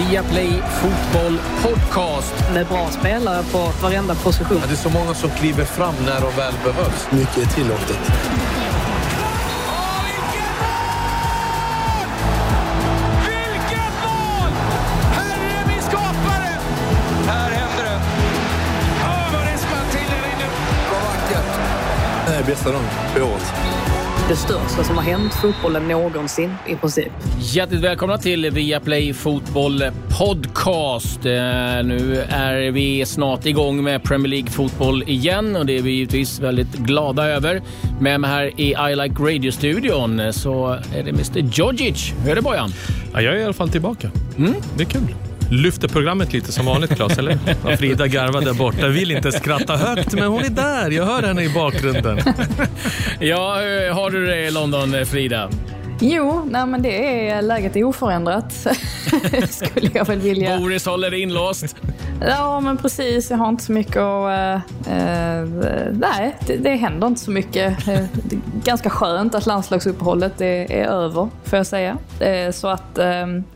Viaplay Fotboll Podcast. Med bra spelare på varenda position. Ja, det är så många som kliver fram när de väl behövs. Mycket är tillåtet. Det är bästa dagen på året. Det största som har hänt fotbollen någonsin i princip. Hjärtligt välkomna till Viaplay Fotboll Podcast. Eh, nu är vi snart igång med Premier League fotboll igen och det är vi givetvis väldigt glada över. Med mig här i I Like Radio-studion så är det Mr Djordjic. Hur är det Bojan? Ja, jag är i alla fall tillbaka. Mm. Det är kul lyfter programmet lite som vanligt, Claes, eller? Och Frida garvar där borta. Vill inte skratta högt, men hon är där. Jag hör henne i bakgrunden. ja, har du det i London, Frida? Jo, nej men det är läget är oförändrat. Skulle jag väl vilja. Boris håller inlåst. Ja, men precis. Jag har inte så mycket att... Uh, nej, det, det händer inte så mycket. Uh, ganska skönt att landslagsuppehållet är, är över, får jag säga. Uh, så att,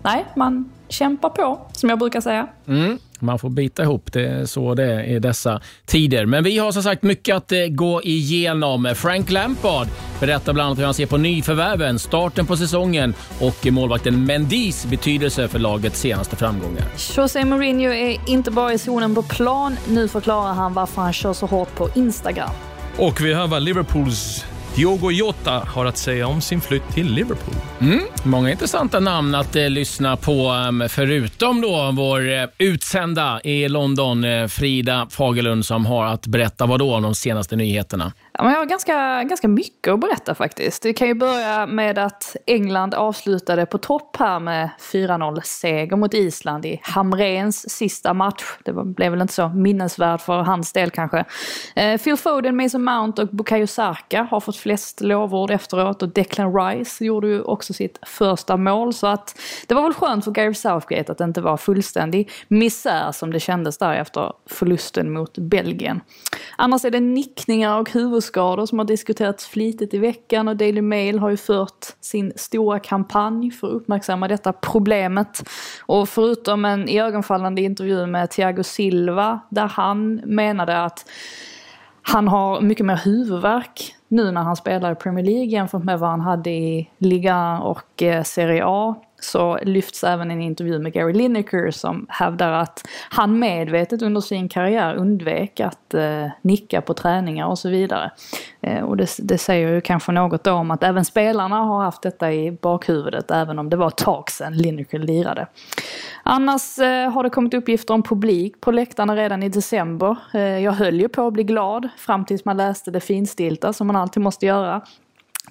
nej, man kämpa på, som jag brukar säga. Mm. Man får bita ihop, det är så det är i dessa tider. Men vi har som sagt mycket att eh, gå igenom. Frank Lampard berättar bland annat hur han ser på nyförvärven, starten på säsongen och målvakten Mendis betydelse för lagets senaste framgångar. José Mourinho är inte bara i zonen på plan. Nu förklarar han varför han kör så hårt på Instagram. Och vi hör vad Liverpools Diogo Jota har att säga om sin flytt till Liverpool. Mm, många intressanta namn att eh, lyssna på, ehm, förutom då vår eh, utsända i London, eh, Frida Fagerlund, som har att berätta vad då om de senaste nyheterna. Ja, men jag har ganska, ganska mycket att berätta faktiskt. Vi kan ju börja med att England avslutade på topp här med 4-0-seger mot Island i Hamrens sista match. Det blev väl inte så minnesvärd för hans del kanske. Eh, Phil Foden, Mason Mount och Bukayo Saka har fått flest lovord efteråt och Declan Rice gjorde ju också sitt första mål. Så att det var väl skönt för Gareth Southgate att det inte var fullständig misär som det kändes där efter förlusten mot Belgien. Annars är det nickningar och huvudskador som har diskuterats flitigt i veckan och Daily Mail har ju fört sin stora kampanj för att uppmärksamma detta problemet. Och förutom en iögonfallande intervju med Thiago Silva där han menade att han har mycket mer huvudvärk nu när han spelar i Premier League jämfört med vad han hade i Liga och eh, Serie A så lyfts även en intervju med Gary Lineker som hävdar att han medvetet under sin karriär undvek att eh, nicka på träningar och så vidare. Eh, och det, det, säger ju kanske något då om att även spelarna har haft detta i bakhuvudet även om det var ett tag sedan Lineker lirade. Annars eh, har det kommit uppgifter om publik på läktarna redan i december. Eh, jag höll ju på att bli glad fram tills man läste det finstilta som man alltid måste göra.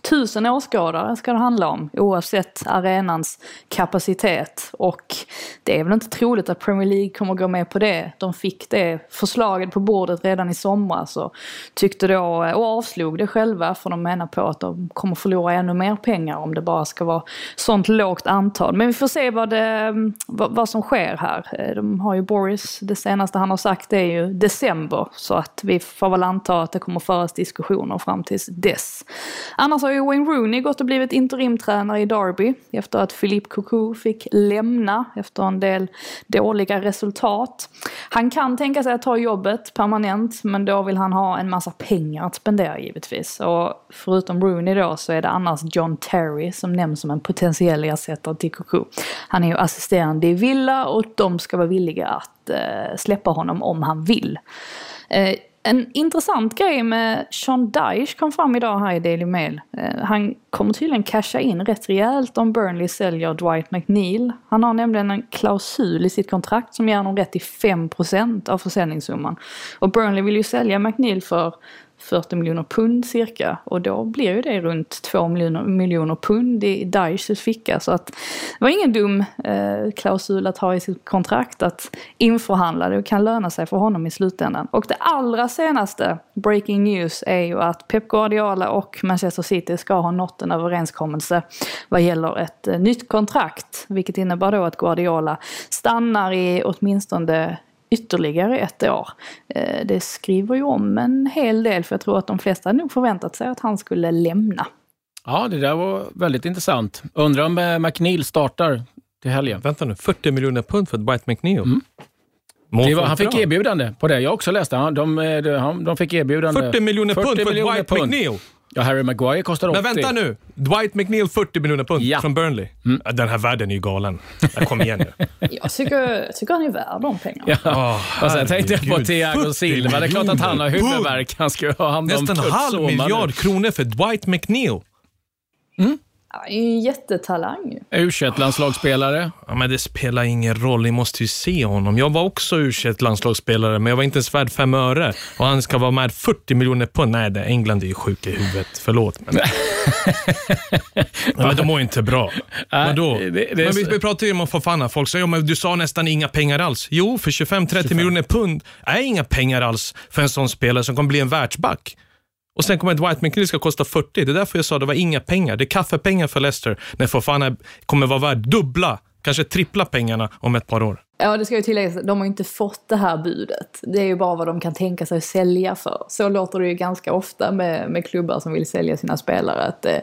Tusen åskådare ska det handla om oavsett arenans kapacitet och det är väl inte troligt att Premier League kommer gå med på det. De fick det förslaget på bordet redan i somras och tyckte då, och avslog det själva för de menar på att de kommer förlora ännu mer pengar om det bara ska vara sånt lågt antal. Men vi får se vad, det, vad, vad som sker här. De har ju Boris, det senaste han har sagt är ju december så att vi får väl anta att det kommer föras diskussioner fram tills dess. Annars har ju Wayne Rooney gått och blivit interimtränare i Derby efter att Philippe Coucou fick lämna efter en del dåliga resultat. Han kan tänka sig att ta jobbet permanent men då vill han ha en massa pengar att spendera givetvis. Och förutom Rooney då så är det annars John Terry som nämns som en potentiell ersättare till Coucou. Han är ju assisterande i Villa och de ska vara villiga att eh, släppa honom om han vill. Eh, en intressant grej med Sean Dyche kom fram idag här i Daily Mail. Eh, han kommer tydligen casha in rätt rejält om Burnley säljer Dwight McNeil. Han har nämligen en klausul i sitt kontrakt som ger honom rätt till 5% av försäljningssumman. Och Burnley vill ju sälja McNeil för 40 miljoner pund cirka. Och då blir ju det runt 2 miljoner, miljoner pund i Daishs ficka. Så att det var ingen dum eh, klausul att ha i sitt kontrakt att införhandla. Det kan löna sig för honom i slutändan. Och det allra senaste breaking news är ju att Pep Guardiola och Manchester City ska ha nått en överenskommelse vad gäller ett eh, nytt kontrakt. Vilket innebär då att Guardiola stannar i åtminstone ytterligare ett år. Eh, det skriver ju om en hel del för jag tror att de flesta nog förväntat sig att han skulle lämna. Ja, det där var väldigt intressant. Undrar om eh, McNeil startar till helgen. Vänta nu, 40 miljoner pund för Dwight McNeil? Mm. Var, han fick erbjudande på det. Jag också läst det. Han- De, eh, de, han- de fick erbjudande. 40 miljoner 40 pund för miljoner Dwight pund. McNeil. Ja, Harry Maguire kostar 80. Men vänta nu, Dwight McNeil 40 miljoner pund Ja. från Burnley. Ja, Den här världen är ju galen. Kom igen nu. Jag tycker, jag tycker han är värd de pengarna. Ja. Åh, och sen tänkte jag på. Thiago 40 Silva. Det är klart att han har huvudvärk. Han ska ha hand om Nästan en halv Soma nu. miljard kronor för Dwight McNeil. Han är ju en jättetalang u landslagsspelare Ja, men det spelar ingen roll, ni måste ju se honom. Jag var också u landslagsspelare, men jag var inte ens värd fem öre. Och han ska vara med 40 miljoner pund. Nej, det, England är ju sjuk i huvudet. Förlåt. Men, men de mår ju inte bra. Vadå? det- det men vi, så- vi pratar ju om Fofana. Folk säger, ja, men du sa nästan inga pengar alls. Jo, för 25-30 miljoner pund är inga pengar alls för en sån spelare som kommer bli en världsback. Och sen kommer Dwight McNeil ska kosta 40. Det är därför jag sa det var inga pengar. Det är kaffepengar för Leicester när Fofana kommer vara värd dubbla, kanske trippla pengarna om ett par år. Ja, det ska ju tilläggas att de har ju inte fått det här budet. Det är ju bara vad de kan tänka sig att sälja för. Så låter det ju ganska ofta med, med klubbar som vill sälja sina spelare. Att eh,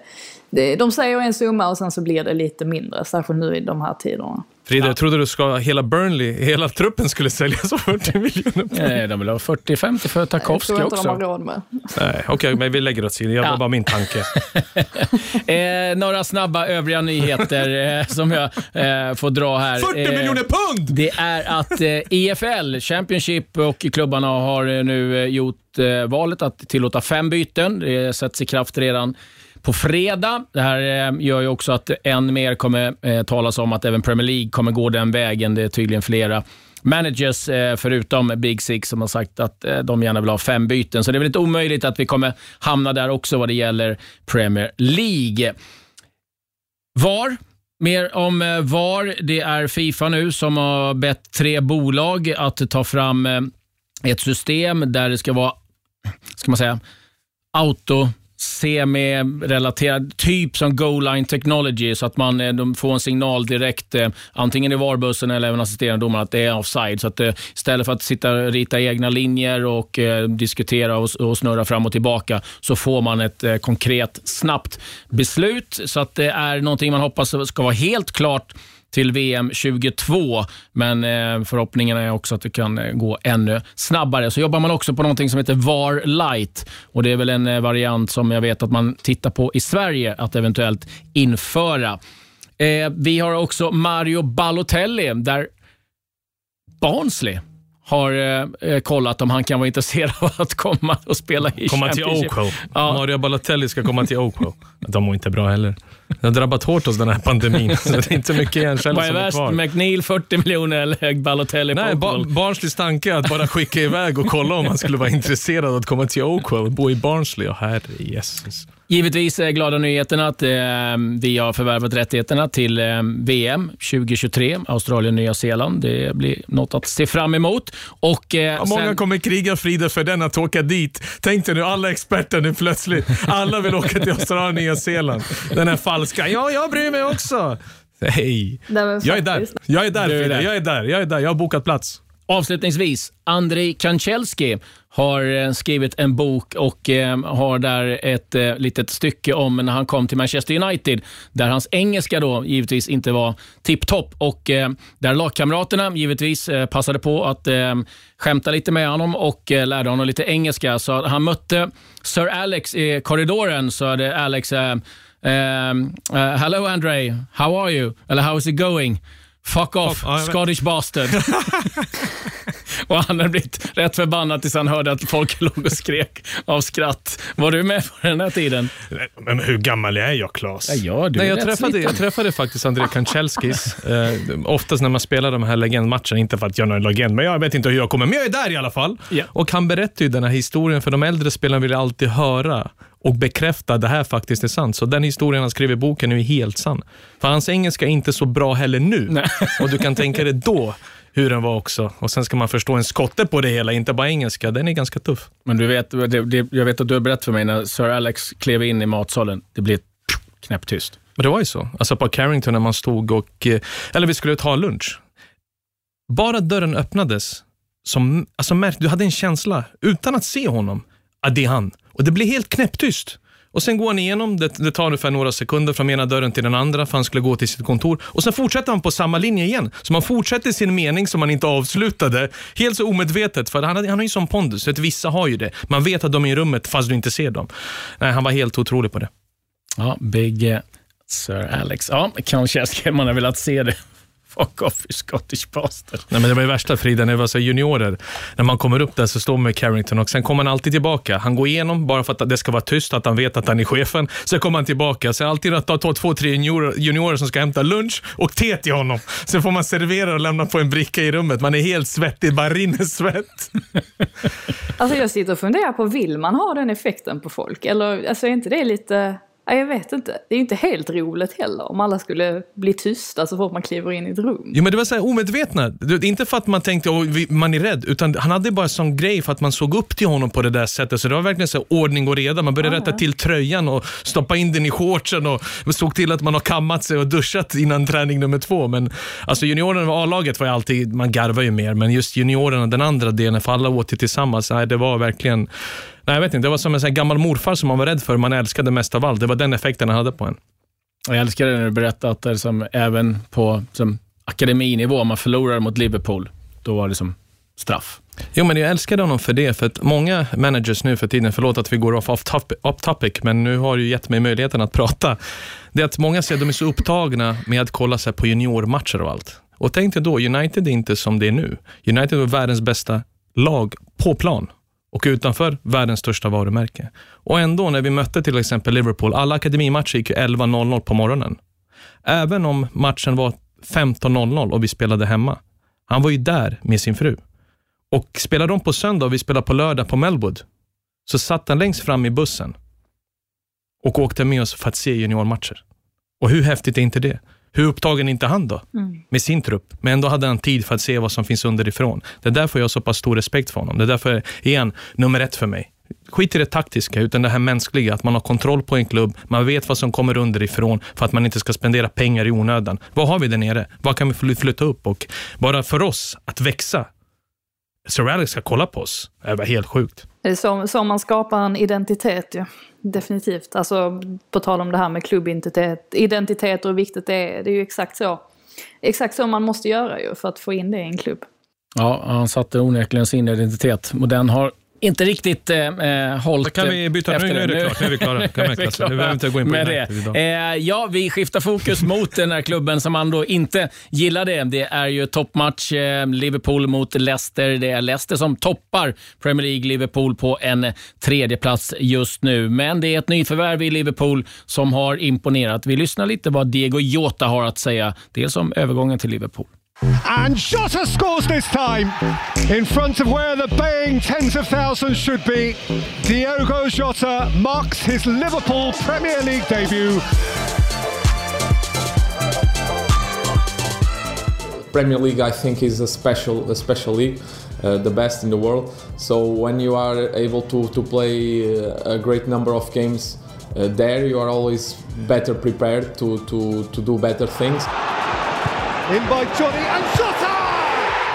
det, de säger en summa och sen så blir det lite mindre, särskilt nu i de här tiderna. Frida, jag trodde du ska hela Burnley, hela truppen skulle säljas för 40 miljoner. Nej, de vill ha 40-50 för Jag Tarkovsky tror inte de har också. råd med. Nej, okej, men vi lägger åt sidan. Det var Ja. bara min tanke. Eh, några snabba övriga nyheter eh, som jag eh, får dra här. 40 Eh, miljoner pund! Det är att eh, EFL, Championship och klubbarna har eh, nu gjort eh, valet att tillåta fem byten. Det sätts i kraft redan på fredag. Det här eh, gör ju också att än mer kommer eh, talas om att även Premier League kommer gå den vägen. Det är tydligen flera managers, eh, förutom Big Six, som har sagt att eh, de gärna vill ha fem byten. Så det är väl inte omöjligt att vi kommer hamna där också vad det gäller Premier League. VAR. Mer om VAR. Det är Fifa nu som har bett tre bolag att ta fram ett system där det ska vara, ska man säga, auto semi-relaterad, typ som Goal Line Technology, så att man eh, de får en signal direkt, eh, antingen i varbussen eller även assisterande domaren, att det är offside. Så att eh, istället för att sitta och rita egna linjer och eh, diskutera och, och snurra fram och tillbaka, så får man ett eh, konkret, snabbt beslut. Så att det är någonting man hoppas ska vara helt klart till VM 22, men eh, förhoppningen är också att det kan eh, gå ännu snabbare. Så jobbar man också på någonting som heter VAR Light och det är väl en eh, variant som jag vet att man tittar på i Sverige att eventuellt införa. Eh, vi har också Mario Balotelli där Barnsley har eh, eh, kollat om han kan vara intresserad av att komma och spela i Komma till Championship. Oakwell. Ja. Mario Balotelli ska komma till Oakwell. De mår inte bra heller. Det har drabbat hårt oss den här pandemin, så det är inte mycket hjärnceller Vad är som är värst? kvar. McNeil 40 miljoner eller Balotelli på Nej, ba Oakwell? Barnsleys tanke att bara skicka iväg och kolla om han skulle vara intresserad av att komma till Oakwell och bo i Barnsley. Oh, herre Jesus. Givetvis är glada nyheten att eh, vi har förvärvat rättigheterna till eh, VM 2023, Australien Nya Zeeland. Det blir något att se fram emot. Och, eh, Ja, många sen- kommer kriga Frida för den att åka dit. Tänk dig nu alla experter nu plötsligt. Alla vill åka till Australien och Nya Zeeland. Den här falska, ja jag bryr mig också. Hej. Jag är där. Jag är där Frida. Jag är där. Jag är där. Jag har bokat plats. Avslutningsvis, Andrei Kanchelski har eh, skrivit en bok och eh, har där ett eh, litet stycke om när han kom till Manchester United, där hans engelska då givetvis inte var tipptopp och eh, där lagkamraterna givetvis eh, passade på att eh, skämta lite med honom och lärde honom lite engelska. Så han mötte Sir Alex i korridoren, så hade Alex Um, uh, hello Andre, how are you? Eller how is it going? Fuck off, Fuck- ja. Scottish bastard. och han hade blivit rätt förbannad tills han hörde att folk låg och skrek av skratt. Var du med på den här tiden? Men hur gammal är jag, Claes? Ja, du Nej, jag, träffade, jag träffade faktiskt André Kanchelskis. Eh, oftast när man spelar de här legendmatcherna, inte för att jag är någon legend, men jag vet inte hur jag kommer, men jag är där i alla fall. Ja. Och han berättar ju den här historien, för de äldre spelarna vill alltid höra och bekräfta att det här faktiskt är sant. Så den historien han skrev i boken är ju helt sann. För hans engelska är inte så bra heller nu. Nej. Och du kan tänka dig då hur den var också. Och sen ska man förstå en skotte på det hela, inte bara engelska. Den är ganska tuff. Men du vet, det, det, jag vet att du har berättat för mig när Sir Alex klev in i matsalen, det blev knäpptyst. Men det var ju så. Alltså på Carrington när man stod och, eh, eller vi skulle ta lunch. Bara dörren öppnades, som, alltså du hade en känsla, utan att se honom, att det är han. Och det blir helt knäpptyst. Och sen går han igenom, det, det tar ungefär några sekunder från ena dörren till den andra för han skulle gå till sitt kontor. Och sen fortsätter han på samma linje igen. Så man fortsätter sin mening som man inte avslutade. Helt så omedvetet, för han, han har ju sån pondus. vet, vissa har ju det. Man vet att de är i rummet fast du inte ser dem. Nej, han var helt otrolig på det. Ja, Big Sir Alex. Ja, kanske skulle man ha velat se det. I Scottish Bastard. Nej, men det var ju värsta Frida, när det var så juniorer. När man kommer upp där så står man med Carrington och sen kommer han alltid tillbaka. Han går igenom bara för att det ska vara tyst, att han vet att han är chefen. Sen kommer han tillbaka. Så alltid att ta, ta två, tre juniorer, juniorer som ska hämta lunch och te till honom. Sen får man servera och lämna på en bricka i rummet. Man är helt svettig, bara rinner svett. Alltså jag sitter och funderar på, vill man ha den effekten på folk? Eller alltså är inte det lite... Ja, jag vet inte. Det är ju inte helt roligt heller om alla skulle bli tysta så fort man kliver in i ett rum. Jo, men det var så här omedvetna. Det, inte för att man tänkte att man är rädd, utan han hade bara sån grej för att man såg upp till honom på det där sättet. Så det var verkligen så här ordning och reda. Man började Ja, rätta till tröjan och stoppa in den i shortsen och såg till att man har kammat sig och duschat innan träning nummer två. Men alltså juniorerna och A-laget var ju alltid, man garvar ju mer, men just juniorerna, den andra delen, för alla åt ju tillsammans. Nej, det var verkligen Nej, jag vet inte. Det var som en sån gammal morfar som man var rädd för, man älskade mest av allt. Det var den effekten han hade på en. Jag älskar det när du berättar att det som, även på som, akademinivå, man förlorar mot Liverpool, då var det som straff. Jo, men jag älskade honom för det, för att många managers nu för tiden, förlåt att vi går off, off, topic, off topic, men nu har du gett mig möjligheten att prata. Det är att många säger att de är så upptagna med att kolla sig på juniormatcher och allt. Och tänk dig då, United är inte som det är nu. United var världens bästa lag på plan och utanför världens största varumärke. Och ändå när vi mötte till exempel Liverpool, alla akademimatcher gick ju 11.00 på morgonen. Även om matchen var 15.00 och vi spelade hemma. Han var ju där med sin fru. Och spelar de på söndag och vi spelar på lördag på Melwood, så satt han längst fram i bussen och åkte med oss för att se juniormatcher. Och hur häftigt är inte det? Hur upptagen är inte han då? Med sin trupp. Men ändå hade han tid för att se vad som finns underifrån. Det är därför jag har så pass stor respekt för honom. Det är därför är han nummer ett för mig. Skit i det taktiska, utan det här mänskliga. Att man har kontroll på en klubb, man vet vad som kommer underifrån för att man inte ska spendera pengar i onödan. Vad har vi där nere? Vad kan vi fly- flytta upp? Och bara för oss att växa. Sir Alex ska kolla på oss. Det var helt sjukt. Det är så, så man skapar en identitet ju. Definitivt. Alltså på tal om det här med klubbidentitet identitet och hur viktigt det är. Det är ju exakt så. Exakt så man måste göra ju för att få in det i en klubb. Ja, han satte onekligen sin identitet och den har inte riktigt eh, eh, hållit Då kan vi byta. efter Nu är det klart. Nu är vi klara. Kan vi kasta. Nu behöver inte gå in på med det. idag. Eh, ja, vi skiftar fokus mot den här klubben som man då inte gillade. Det är ju toppmatch eh, Liverpool mot Leicester. Det är Leicester som toppar Premier League, Liverpool på en tredje plats just nu. Men det är ett nyförvärv i Liverpool som har imponerat. Vi lyssnar lite vad Diego Jota har att säga, dels om övergången till Liverpool. And Jota scores this time in front of where the baying tens of thousands should be. Diogo Jota marks his Liverpool Premier League debut. Premier League, I think, is a special a special league, uh, the best in the world. So when you are able to to play uh, a great number of games uh, there, you are always better prepared to to to do better things. In by Johnny and Jota!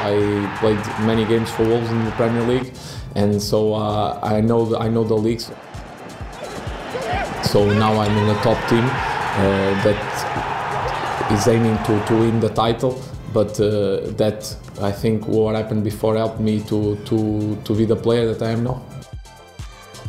I played many games for Wolves in the Premier League, and so uh, I know the, I know the leagues. So now I'm in a top team uh, that is aiming to, to win the title, but uh, that I think what happened before helped me to, to, to be the player that I am now.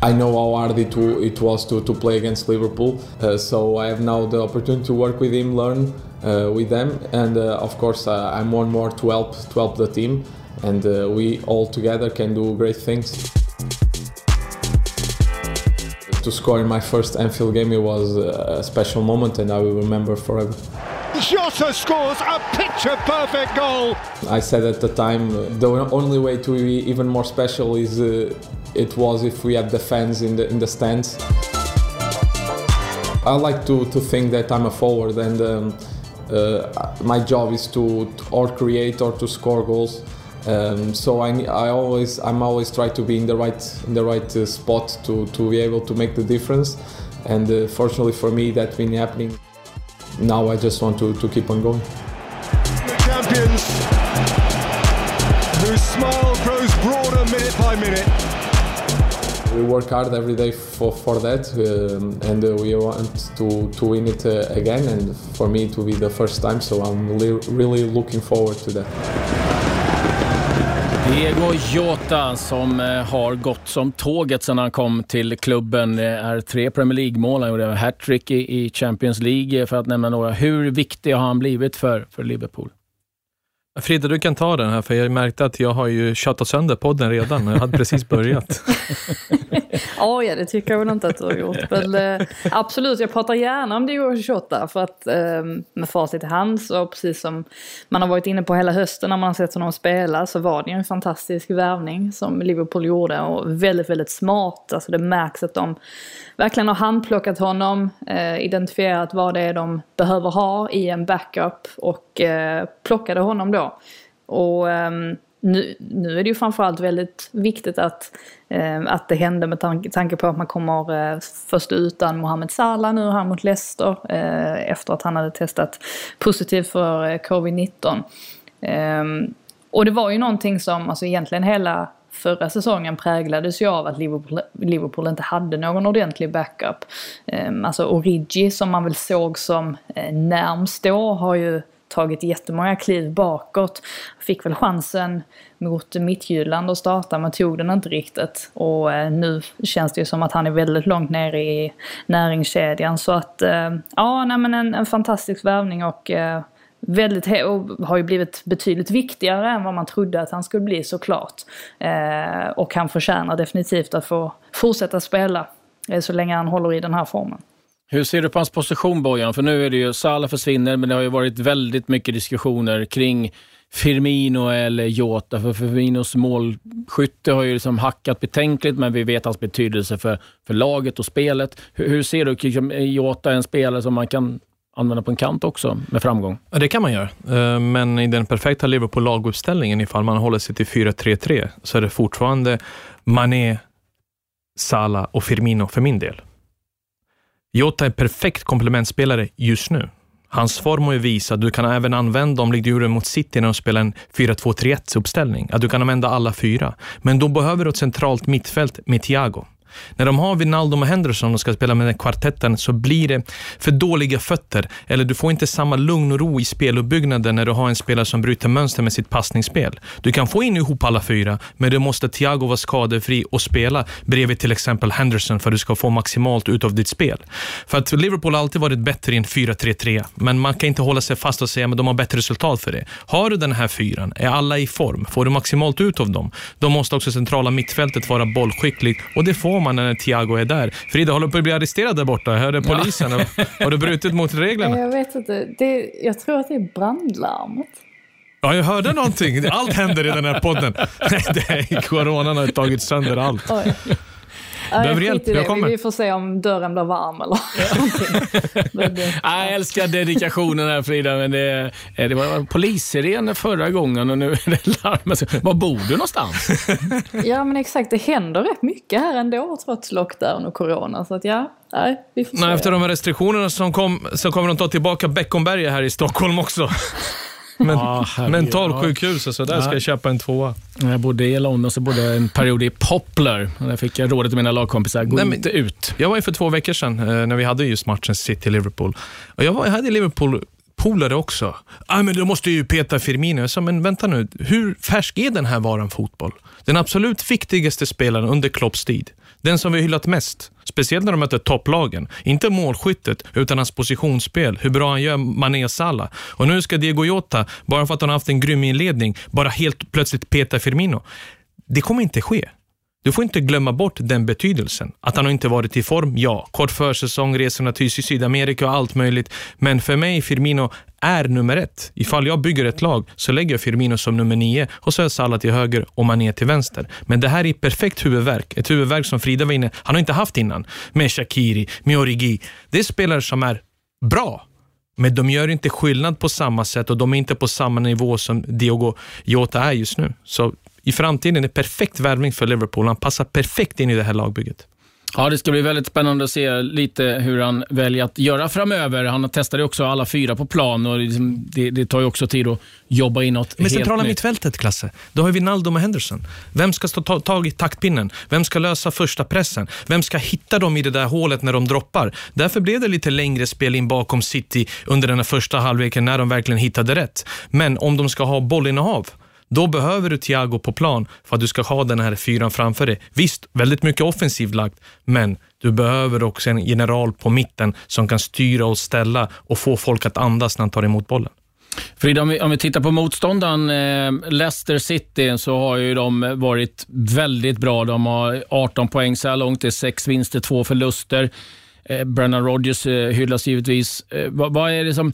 I know how hard it, it was to, to play against Liverpool, uh, so I have now the opportunity to work with him, learn uh, with them, and uh, of course uh, I'm one more to help to help the team, and uh, we all together can do great things. To score in my first Anfield game, it was a special moment, and I will remember forever. Jota scores a picture perfect goal. I said at the time uh, the only way to be even more special is uh, it was if we had the fans in the in the stands. I like to, to think that I'm a forward and um, uh, my job is to, to or create or to score goals. Um, so I, I always I'm always try to be in the right in the right uh, spot to, to be able to make the difference. And uh, fortunately for me, that's been happening. Now I just want to, to keep on going. The champions, whose smile grows broader minute by minute. We work hard every day for, for that, um, and uh, we want to, to win it uh, again. And for me, to be the first time, so I'm li- really looking forward to that. Diego Jota som eh, har gått som tåget sedan han kom till klubben. Det är tre Premier League-mål. Han gjorde hattrick i Champions League för att nämna några. Hur viktig har han blivit för, för Liverpool? Frida, du kan ta den här, för jag märkte att jag har ju tjatat sönder podden redan. Jag hade precis börjat. oh, ja, det tycker jag väl inte att du har gjort. Men, eh, absolut, jag pratar gärna om Diego Jota. För att eh, med facit i hand, så precis som man har varit inne på hela hösten när man har sett honom spela, så var det en fantastisk värvning som Liverpool gjorde. Och väldigt, väldigt smart. Alltså det märks att de verkligen har handplockat honom, eh, identifierat vad det är de behöver ha i en backup och eh, plockade honom då. Och ehm, nu, nu är det ju framförallt väldigt viktigt att, ehm, att det hände med tanke, tanke på att man kommer eh, först utan Mohamed Salah nu här mot Leicester eh, efter att han hade testat positivt för eh, covid-19. Ehm, och det var ju någonting som, alltså egentligen hela förra säsongen präglades ju av att Liverpool, Liverpool inte hade någon ordentlig backup. Um, alltså Origi som man väl såg som eh, närmst då har ju tagit jättemånga kliv bakåt. Fick väl chansen mot Mittjylland att starta men tog den inte riktigt. Och eh, nu känns det ju som att han är väldigt långt nere i näringskedjan. Så att, eh, ja, nej, men en, en fantastisk värvning och eh, väldigt, och har ju blivit betydligt viktigare än vad man trodde att han skulle bli såklart. Eh, och han förtjänar definitivt att få fortsätta spela eh, så länge han håller i den här formen. Hur ser du på hans position Bojan? För nu är det ju, Salah försvinner, men det har ju varit väldigt mycket diskussioner kring Firmino eller Jota. För Firminos målskytte har ju liksom hackat betänkligt, men vi vet hans betydelse för, för laget och spelet. Hur, hur ser du, liksom, Jota en spelare som man kan använda på en kant också med framgång? Ja, det kan man göra, eh, men i den perfekta Liverpool-laguppställningen, ifall man håller sig till 4-3-3, så är det fortfarande Mané, Salah och Firmino för min del. Jota är perfekt komplementspelare just nu. Hans form har ju visat att du kan även använda dem, likt du gjorde mot City när de spelade en 4-2-3-1-uppställning, att du kan använda alla fyra. Men då behöver du ett centralt mittfält med Thiago. När de har Wijnaldum och Henderson och ska spela med den kvartetten så blir det för dåliga fötter. Eller du får inte samma lugn och ro i speluppbyggnaden när du har en spelare som bryter mönster med sitt passningsspel. Du kan få in ihop alla fyra, men du måste Thiago vara skadefri och spela bredvid till exempel Henderson för att du ska få maximalt ut av ditt spel. För att Liverpool har alltid varit bättre i en 4-3-3, men man kan inte hålla sig fast och säga att de har bättre resultat för det. Har du den här fyran, är alla i form, får du maximalt ut av dem, då måste också centrala mittfältet vara bollskickligt och det får man när Thiago är där. Frida håller på att bli arresterad där borta. Jag hörde polisen. Ja. Har du brutit mot reglerna? Jag vet inte. Det, jag tror att det är brandlarmet. Ja, jag hörde någonting. Allt händer i den här podden. Det är, coronan har tagit sönder allt. Oj. Behöver hjälp? Jag kommer. Vi får se om dörren blir varm eller någonting. Jag älskar dedikationen här Frida, men det, det var polissirener förra gången och nu är det larm. Var bor du någonstans? ja, men exakt. Det händer rätt mycket här ändå trots lockdown och corona. Så att ja, nej, vi får se. Nej, efter de här restriktionerna som kom, så kommer de ta tillbaka Beckomberga här i Stockholm också. Men, ah, mentalsjukhus, så där ska jag köpa en tvåa. Jag bodde i London, så bodde jag en period i Poplar. Där fick jag rådet av mina lagkompisar, gå Nej, inte ut. Jag var ju för två veckor sedan eh, när vi hade just matchen City-Liverpool. Jag, jag hade Liverpool polare också. Ah, men då måste ju peta Firmino. Jag sa, men vänta nu, hur färsk är den här varan fotboll? Den absolut viktigaste spelaren under Klopps tid. Den som vi hyllat mest. Speciellt när de möter topplagen. Inte målskyttet, utan hans positionsspel. Hur bra han gör Mané Salah. Och nu ska Diego Jota, bara för att han haft en grym inledning, bara helt plötsligt peta Firmino. Det kommer inte ske. Du får inte glömma bort den betydelsen. Att han har inte varit i form, ja. Kort försäsong, resorna till Sydamerika och allt möjligt. Men för mig, Firmino är nummer ett. Ifall jag bygger ett lag så lägger jag Firmino som nummer nio och så är Salah till höger och Mané till vänster. Men det här är perfekt huvudverk. Ett huvudverk som Frida var inne han har inte haft innan. Med Shakiri, med Origi. Det är spelare som är bra. Men de gör inte skillnad på samma sätt och de är inte på samma nivå som Diogo Jota är just nu. Så i framtiden är det perfekt värvning för Liverpool. Han passar perfekt in i det här lagbygget. Ja, det ska bli väldigt spännande att se lite hur han väljer att göra framöver. Han testade också alla fyra på plan och liksom, det, det tar ju också tid att jobba in något Men centrala nytt. mittfältet, Klasse. Då har vi Naldo och Henderson. Vem ska ta- tag i taktpinnen? Vem ska lösa första pressen? Vem ska hitta dem i det där hålet när de droppar? Därför blev det lite längre spel in bakom City under den första halvleken när de verkligen hittade rätt. Men om de ska ha bollinnehav, då behöver du Thiago på plan för att du ska ha den här fyran framför dig. Visst, väldigt mycket offensivt lagt, men du behöver också en general på mitten som kan styra och ställa och få folk att andas när han tar emot bollen. Frida, om vi, om vi tittar på motståndaren eh, Leicester City så har ju de varit väldigt bra. De har 18 poäng så här långt. Det är sex vinster, två förluster. Eh, Brennan Rodgers eh, hyllas givetvis. Eh, vad, vad är det som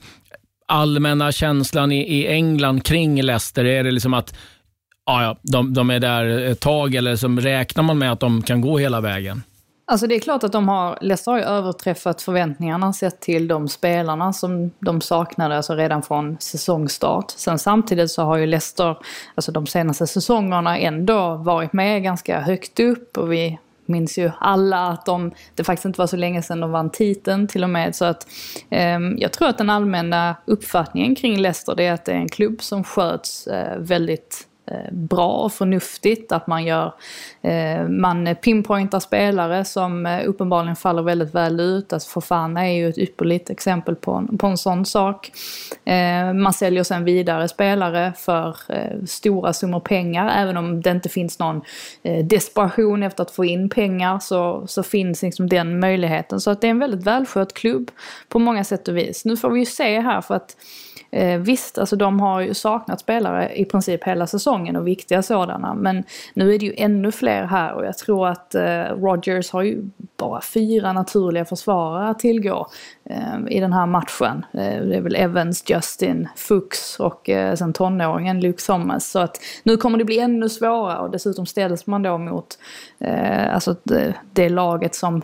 allmänna känslan i, i England kring Leicester? Är det liksom att ja, ja, de, de är där ett tag eller som räknar man med att de kan gå hela vägen? Alltså det är klart att de har, Leicester har ju överträffat förväntningarna sett till de spelarna som de saknade alltså redan från säsongstart. Sen samtidigt så har ju Leicester, alltså de senaste säsongerna ändå varit med ganska högt upp och vi minns ju alla att de, det faktiskt inte var så länge sedan de vann titeln till och med. Så att eh, jag tror att den allmänna uppfattningen kring Leicester det är att det är en klubb som sköts eh, väldigt Eh, bra och förnuftigt. Att man gör, eh, man pinpointar spelare som eh, uppenbarligen faller väldigt väl ut. Alltså Fofana är ju ett ypperligt exempel på, en- på en sån sak. Eh, man säljer sen vidare spelare för eh, stora summor pengar. Även om det inte finns någon eh, desperation efter att få in pengar så, så finns liksom den möjligheten. Så att det är en väldigt välskött klubb på många sätt och vis. Nu får vi ju se här för att Eh, visst, alltså de har ju saknat spelare i princip hela säsongen och viktiga sådana. Men nu är det ju ännu fler här och jag tror att eh, Rogers har ju bara fyra naturliga försvarare att tillgå eh, i den här matchen. Eh, det är väl Evans, Justin, Fuchs och eh, sen tonåringen Luke Thomas. Så att nu kommer det bli ännu svårare och dessutom ställs man då mot eh, alltså det, det laget som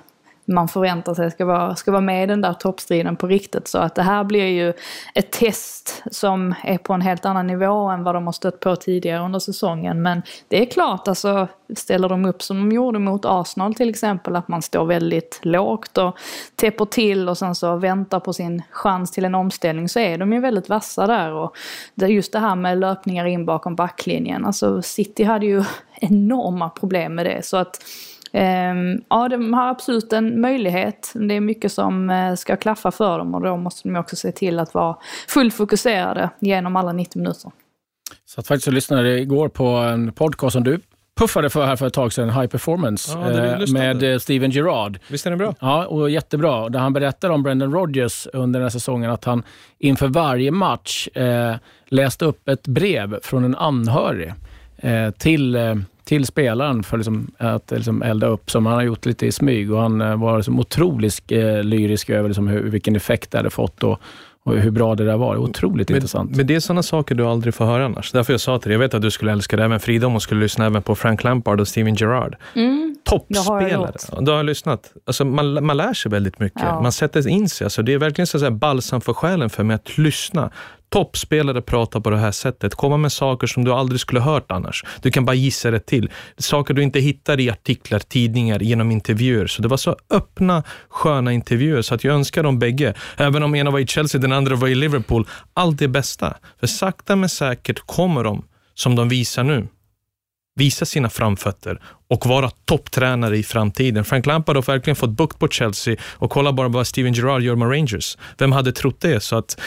man förväntar sig ska vara, ska vara med i den där toppstriden på riktigt. Så att det här blir ju ett test som är på en helt annan nivå än vad de har stött på tidigare under säsongen. Men det är klart, alltså ställer de upp som de gjorde mot Arsenal till exempel, att man står väldigt lågt och täpper till och sen så väntar på sin chans till en omställning så är de ju väldigt vassa där. Och just det här med löpningar in bakom backlinjen, alltså City hade ju enorma problem med det. Så att ja, de har absolut en möjlighet. Det är mycket som eh, ska klaffa för dem och då måste de också se till att vara fullt fokuserade genom alla 90 minuter. Så att faktiskt så lyssnade igår på en podcast som du puffade för här för ett tag sedan, High Performance, Ja, eh, med eh, Steven Gerrard. Visst är det bra? Ja, och jättebra. Där han berättar om Brendan Rodgers under den här säsongen att han inför varje match eh, läste upp ett brev från en anhörig eh, till, eh, till spelaren för liksom, att liksom, elda upp, som han har gjort lite i smyg. Och han eh, var liksom, otroligt eh, lyrisk över liksom, hur, vilken effekt det hade fått och, och hur bra det där var. Otroligt intressant. Men det är sådana saker du aldrig får höra annars. Därför jag sa till dig, jag vet att du skulle älska det, även Frida om hon skulle lyssna även på Frank Lampard och Steven Gerrard. Mm, jag Toppspelare. Du har lyssnat. Alltså, man, man lär sig väldigt mycket. Ja. Man sätter in sig. Alltså, det är verkligen så att säga, balsam för själen för mig att lyssna. Toppspelare pratar på det här sättet. Komma med saker som du aldrig skulle hört annars. Du kan bara gissa det till. Saker du inte hittar i artiklar, tidningar, genom intervjuer. Så det var så öppna, sköna intervjuer så att jag önskar dem bägge. Även om ena var i Chelsea, den andra var i Liverpool. Allt det bästa. För sakta men säkert kommer de, som de visar nu, visa sina framfötter och vara topptränare i framtiden. Frank Lampard har verkligen fått bukt på Chelsea och kolla bara vad Steven Gerrard gör med Rangers. Vem hade trott det? Så att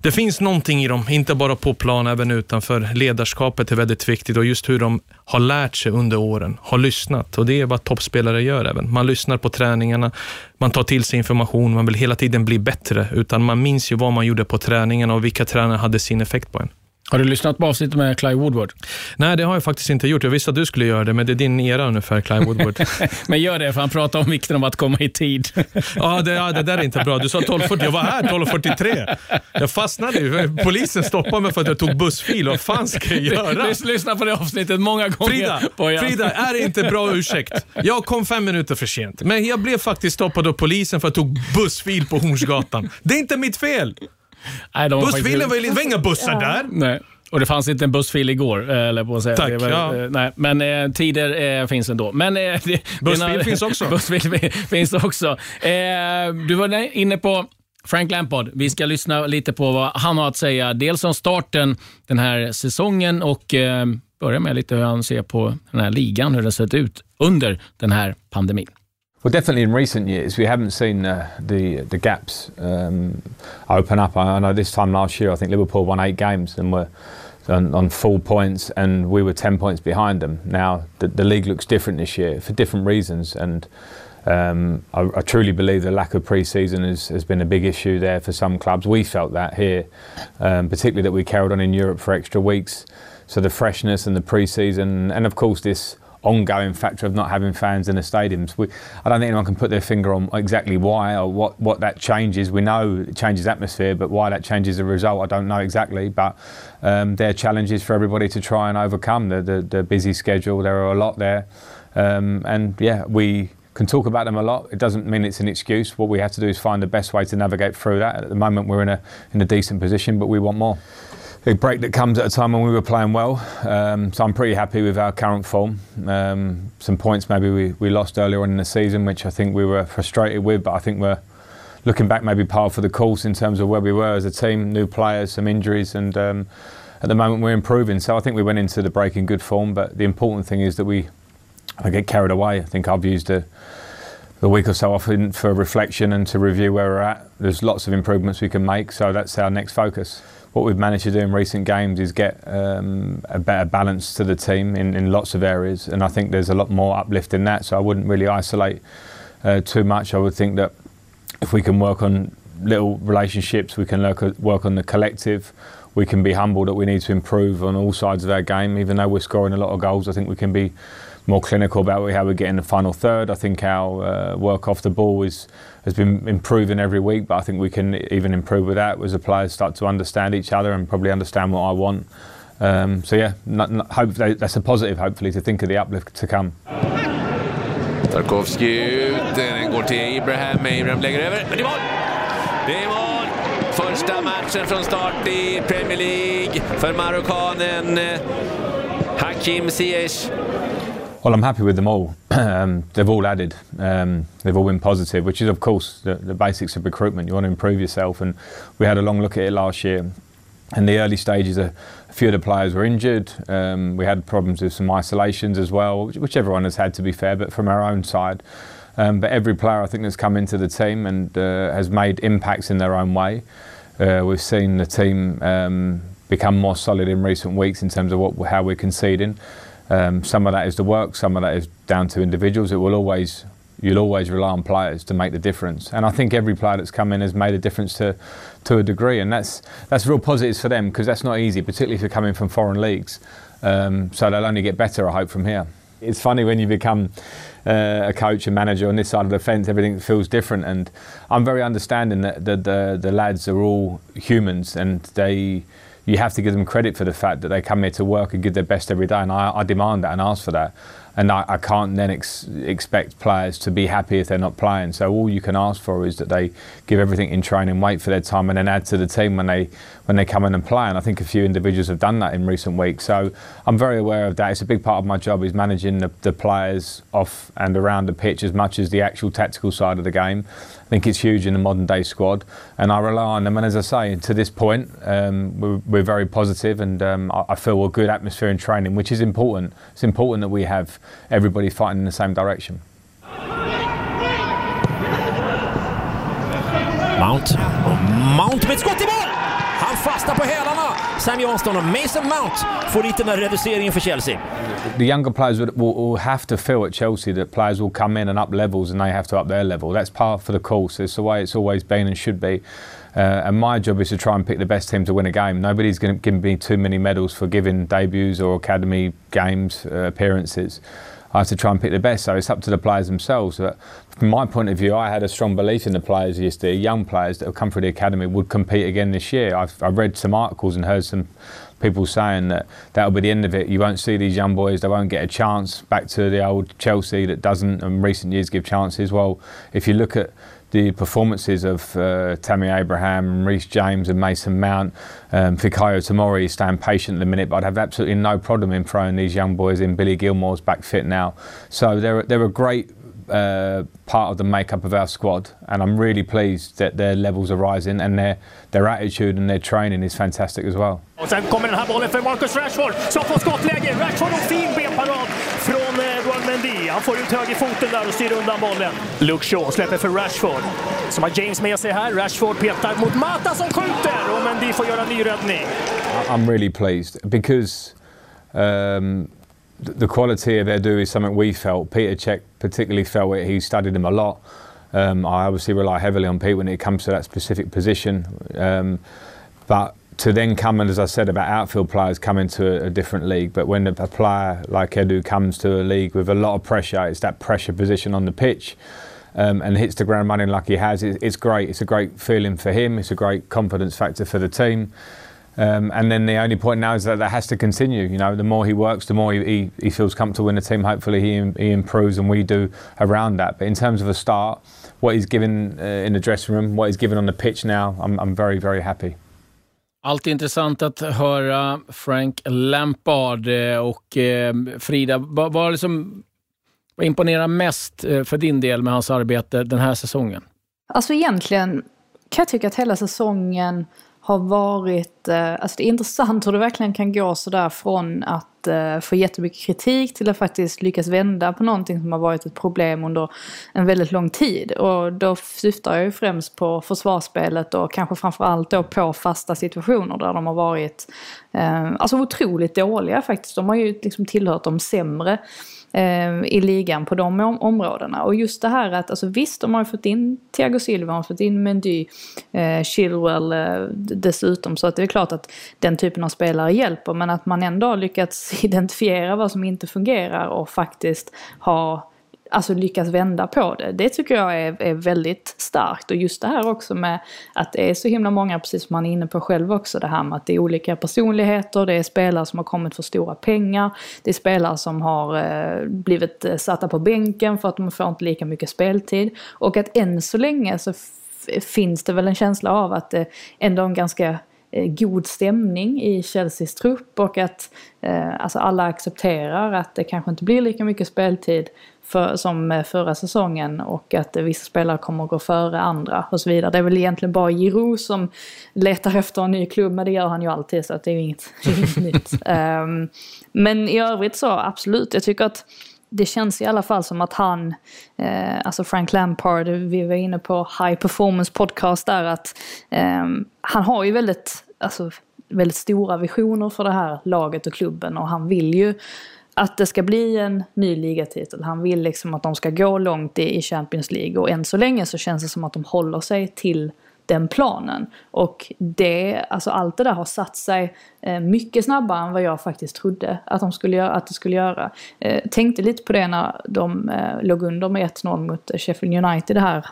det finns någonting i dem, inte bara på plan, även utanför. Ledarskapet är väldigt viktigt och just hur de har lärt sig under åren, har lyssnat och det är vad toppspelare gör även. Man lyssnar på träningarna, man tar till sig information, man vill hela tiden bli bättre, utan man minns ju vad man gjorde på träningarna och vilka tränare hade sin effekt på en. Har du lyssnat på avsnittet med Clive Woodward? Nej, det har jag faktiskt inte gjort. Jag visste att du skulle göra det, men det är din era ungefär, Clive Woodward. Men gör det, för han pratar om vikten av att komma i tid. Ja det, ja, det där är inte bra. Du sa 12.40, jag var här 12.43. Jag fastnade ju. Polisen stoppade mig för att jag tog bussfil. Vad fan ska jag göra? Lys- Lyssna på det avsnittet många gånger. Frida, Bojan. Frida, är inte bra ursäkt? Jag kom fem minuter för sent, men jag blev faktiskt stoppad av polisen för att jag tog bussfil på Hornsgatan. Det är inte mitt fel. Nej, de var Bussfilen faktiskt- var ju lite, det var inga bussar där. Nej. Och det fanns inte en bussfil igår, eh, eller på att säga. Tack, Det var, ja. eh, nej, men eh, tider eh, finns ändå. Men, eh, det, Bussfil dina- finns också. bussfil finns också. Eh, du var inne på Frank Lampard. Vi ska lyssna lite på vad han har att säga. Dels om starten den här säsongen och eh, börja med lite hur han ser på den här ligan, hur den sett ut under den här pandemin. Well, definitely in recent years, we haven't seen uh, the the gaps um, open up. I, I know this time last year, I think Liverpool won eight games and were on, on full points, and we were ten points behind them. Now the, the league looks different this year for different reasons, and um, I, I truly believe the lack of pre-season has, has been a big issue there for some clubs. We felt that here, um, particularly that we carried on in Europe for extra weeks. So the freshness and the pre-season, and of course this ongoing factor of not having fans in the stadiums. We, I don't think anyone can put their finger on exactly why or what, what that changes. We know it changes atmosphere, but why that changes the result, I don't know exactly. But um, there are challenges for everybody to try and overcome. The, the, the busy schedule, there are a lot there. Um, and yeah, we can talk about them a lot. It doesn't mean it's an excuse. What we have to do is find the best way to navigate through that. At the moment, we're in a, in a decent position, but we want more. Big break that comes at a time when we were playing well. Um, so I'm pretty happy with our current form. Um, some points maybe we, we lost earlier on in the season, which I think we were frustrated with, but I think we're looking back maybe par for the course in terms of where we were as a team, new players, some injuries, and um, at the moment we're improving. So I think we went into the break in good form, but the important thing is that we I get carried away. I think I've used a, the week or so off for reflection and to review where we're at. There's lots of improvements we can make, so that's our next focus. What we've managed to do in recent games is get um, a better balance to the team in, in lots of areas, and I think there's a lot more uplift in that. So I wouldn't really isolate uh, too much. I would think that if we can work on little relationships, we can work, work on the collective. We can be humble that we need to improve on all sides of our game. Even though we're scoring a lot of goals, I think we can be more clinical about how we get in the final third. I think our uh, work off the ball is, has been improving every week, but I think we can even improve with that as the players start to understand each other and probably understand what I want. Um, so yeah, not, not, hope that's a positive. Hopefully to think of the uplift to come. Tarkovsky ut, den går till Ibrahim, Ibrahim lägger över, men det är mål! Det är mål! Första matchen från start i Premier League för marockanen eh, Hakim Ziyech. Well, I'm happy with them all. um, they've all added. Um, they've all been positive, which is, of course, the, the basics of recruitment. You want to improve yourself, and we had a long look at it last year. In the early stages, a, a few of the players were injured. Um, we had problems with some isolations as well, which, which everyone has had, to be fair, but from our own side. Um, but every player, I think, that's come into the team and uh, has made impacts in their own way. Uh, we've seen the team um, become more solid in recent weeks in terms of what, how we're conceding. Um, some of that is the work, some of that is down to individuals. It will always, you'll always rely on players to make the difference. And I think every player that's come in has made a difference to, to a degree, and that's that's real positives for them because that's not easy, particularly if you're coming from foreign leagues. Um, so they'll only get better, I hope, from here. It's funny when you become uh, a coach and manager on this side of the fence, everything feels different. And I'm very understanding that the, the, the lads are all humans and they you have to give them credit for the fact that they come here to work and give their best every day. And I, I demand that and ask for that. And I, I can't then ex- expect players to be happy if they're not playing. So all you can ask for is that they give everything in training, wait for their time, and then add to the team when they when they come in and play. And I think a few individuals have done that in recent weeks. So I'm very aware of that. It's a big part of my job is managing the, the players off and around the pitch as much as the actual tactical side of the game. I think it's huge in the modern day squad, and I rely on them. And as I say, to this point, um, we're, we're, very positive, and um, I, I, feel a good atmosphere in training, which is important. It's important that we have everybody fighting in the same direction. Mount. Mount med ett skott i mål! Han fastnar på hälarna. Sam Johnston och Mason Mount får dit den reduceringen för Chelsea. The younger players will, will, will, have to feel at Chelsea that players will come in and up levels and they have to up their level. That's part for the course. It's the way it's always been and should be. Uh, and my job is to try and pick the best team to win a game. Nobody's going to give me too many medals for giving debuts or academy games uh, appearances. I have to try and pick the best. So it's up to the players themselves. But from my point of view, I had a strong belief in the players yesterday. Young players that have come through the academy would compete again this year. I've, I've read some articles and heard some people saying that that'll be the end of it. You won't see these young boys, they won't get a chance back to the old Chelsea that doesn't in recent years give chances. Well, if you look at the performances of uh, Tammy Abraham, Reece James, and Mason Mount. Um, Fikayo Tomori staying patient at the minute, but I'd have absolutely no problem in throwing these young boys in. Billy Gilmore's back fit now, so they're they're a great uh, part of the makeup of our squad, and I'm really pleased that their levels are rising and their their attitude and their training is fantastic as well. Och sen kommer den här bollen för Marcus Rashford som får skottläge. Rashford och fin benparad från eh, Eduard Mendy. Han får ut högerfoten där och styr undan bollen. Luke Shaw släpper för Rashford. Som har James med sig här. Rashford petar mot Mata som skjuter och Mendy får göra en ny räddning. I'm really pleased because um, the quality of their do is something we felt. Peter Cech particularly felt it. He studied them a lot. Um, I obviously rely heavily on Pete when it comes to that specific position. Um, but to then come and, as I said about outfield players coming to a, a different league, but when a, a player like Edu comes to a league with a lot of pressure, it's that pressure position on the pitch. Um, and hits the ground running like he has, it, it's great. It's a great feeling for him. It's a great confidence factor for the team. Um, and then the only point now is that that has to continue. You know, the more he works, the more he, he, he feels comfortable in the team. Hopefully, he, he improves, and we do around that. But in terms of a start, what he's given uh, in the dressing room, what he's given on the pitch now, I'm, I'm very, very happy. Alltid intressant att höra Frank Lampard eh, och eh, Frida, vad, liksom, vad imponerar mest eh, för din del med hans arbete den här säsongen? Alltså egentligen kan jag tycka att hela säsongen har varit, eh, alltså det är intressant hur det verkligen kan gå sådär från att eh, få jättemycket kritik till att faktiskt lyckas vända på någonting som har varit ett problem under en väldigt lång tid. Och då syftar jag ju främst på försvarsspelet och kanske framförallt då på fasta situationer där de har varit eh, alltså otroligt dåliga faktiskt. De har ju liksom tillhört de sämre Ehm, i ligan på de om områdena. Och just det här att, alltså visst de har ju fått in Thiago Silva, de har fått in Mendy, eh, Chilwell eh, dessutom. Så att det är klart att den typen av spelare hjälper. Men att man ändå har lyckats identifiera vad som inte fungerar och faktiskt ha alltså lyckas vända på det. Det tycker jag är, är väldigt starkt. Och just det här också med att det är så himla många, precis som man är inne på själv också, det här med att det är olika personligheter, det är spelare som har kommit för stora pengar, det är spelare som har eh, blivit eh, satta på bänken för att de får inte lika mycket speltid. Och att än så länge så finns det väl en känsla av att det ändå är en ganska eh, god stämning i Chelseas trupp och att eh, alltså alla accepterar att det kanske inte blir lika mycket speltid för, som eh, förra säsongen och att vissa spelare kommer att gå före andra och så vidare. Det är väl egentligen bara Giroud som letar efter en ny klubb, men det gör han ju alltid så att det är ju inget, inget nytt. Um, men i övrigt så absolut, jag tycker att det känns i alla fall som att han, eh, alltså Frank Lampard, vi var inne på High Performance Podcast där, att eh, han har ju väldigt, alltså, väldigt stora visioner för det här laget och klubben och han vill ju att det ska bli en ny ligatitel. Han vill liksom att de ska gå långt i Champions League och än så länge så känns det som att de håller sig till den planen. Och det, alltså allt det där har satt sig eh, mycket snabbare än vad jag faktiskt trodde att, de skulle göra, att det skulle göra. Eh, tänkte lite på det när de eh, låg under med 1-0 mot Sheffield United här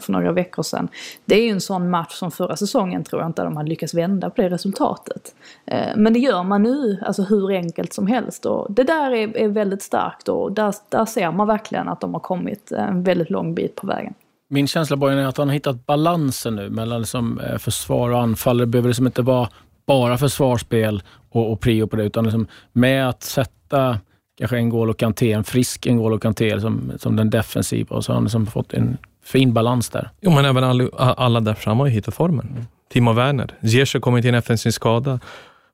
för några veckor sedan. Det är ju en sån match som förra säsongen tror jag inte de hade lyckats vända på det resultatet. Men det gör man nu, alltså hur enkelt som helst. Och det där är, är väldigt starkt och där, där ser man verkligen att de har kommit en väldigt lång bit på vägen. Min känsla bara är att han har hittat balansen nu mellan liksom eh, försvar och anfall. Det behöver liksom inte vara bara försvarsspel och, och prio på det, utan liksom med att sätta kanske en N'Golo Kanté, en frisk en N'Golo Kanté som, som den defensiva och så har han liksom fått en fin balans där. Jo, men även alla, alla där framme har hittat formen. Mm. Timo Werner, Ziyech har kommit in efter sin skada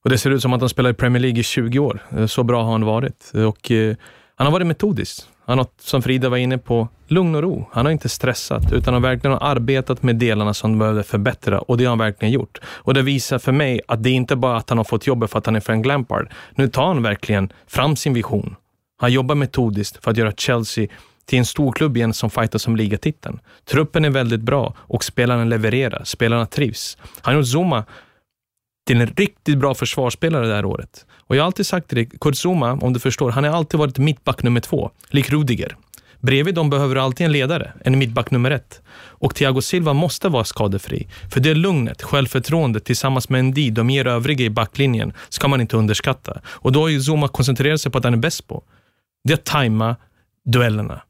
och det ser ut som att han spelar i Premier League i 20 år. Så bra har han varit och eh, han har varit metodisk. Han har, som Frida var inne på, lugn och ro. Han har inte stressat, utan har verkligen arbetat med delarna som han behövde förbättra och det har han verkligen gjort. Och det visar för mig att det är inte bara att han har fått jobbet för att han är Frank Lampard. Nu tar han verkligen fram sin vision. Han jobbar metodiskt för att göra Chelsea till en storklubb igen som fightas om ligatiteln. Truppen är väldigt bra och spelarna levererar. Spelarna trivs. Han har gjort Zuma till en riktigt bra försvarsspelare det här året. Och jag har alltid sagt till dig, Kurt Zuma, om du förstår, han har alltid varit mittback nummer två, lik Rudiger. Bredvid dem behöver du alltid en ledare, en mittback nummer ett. Och Thiago Silva måste vara skadefri. För det lugnet, självförtroendet tillsammans med Ndi, de ger övriga i backlinjen, ska man inte underskatta. Och då har ju Zuma koncentrerat sig på att han är bäst på. Det är att tajma duellerna.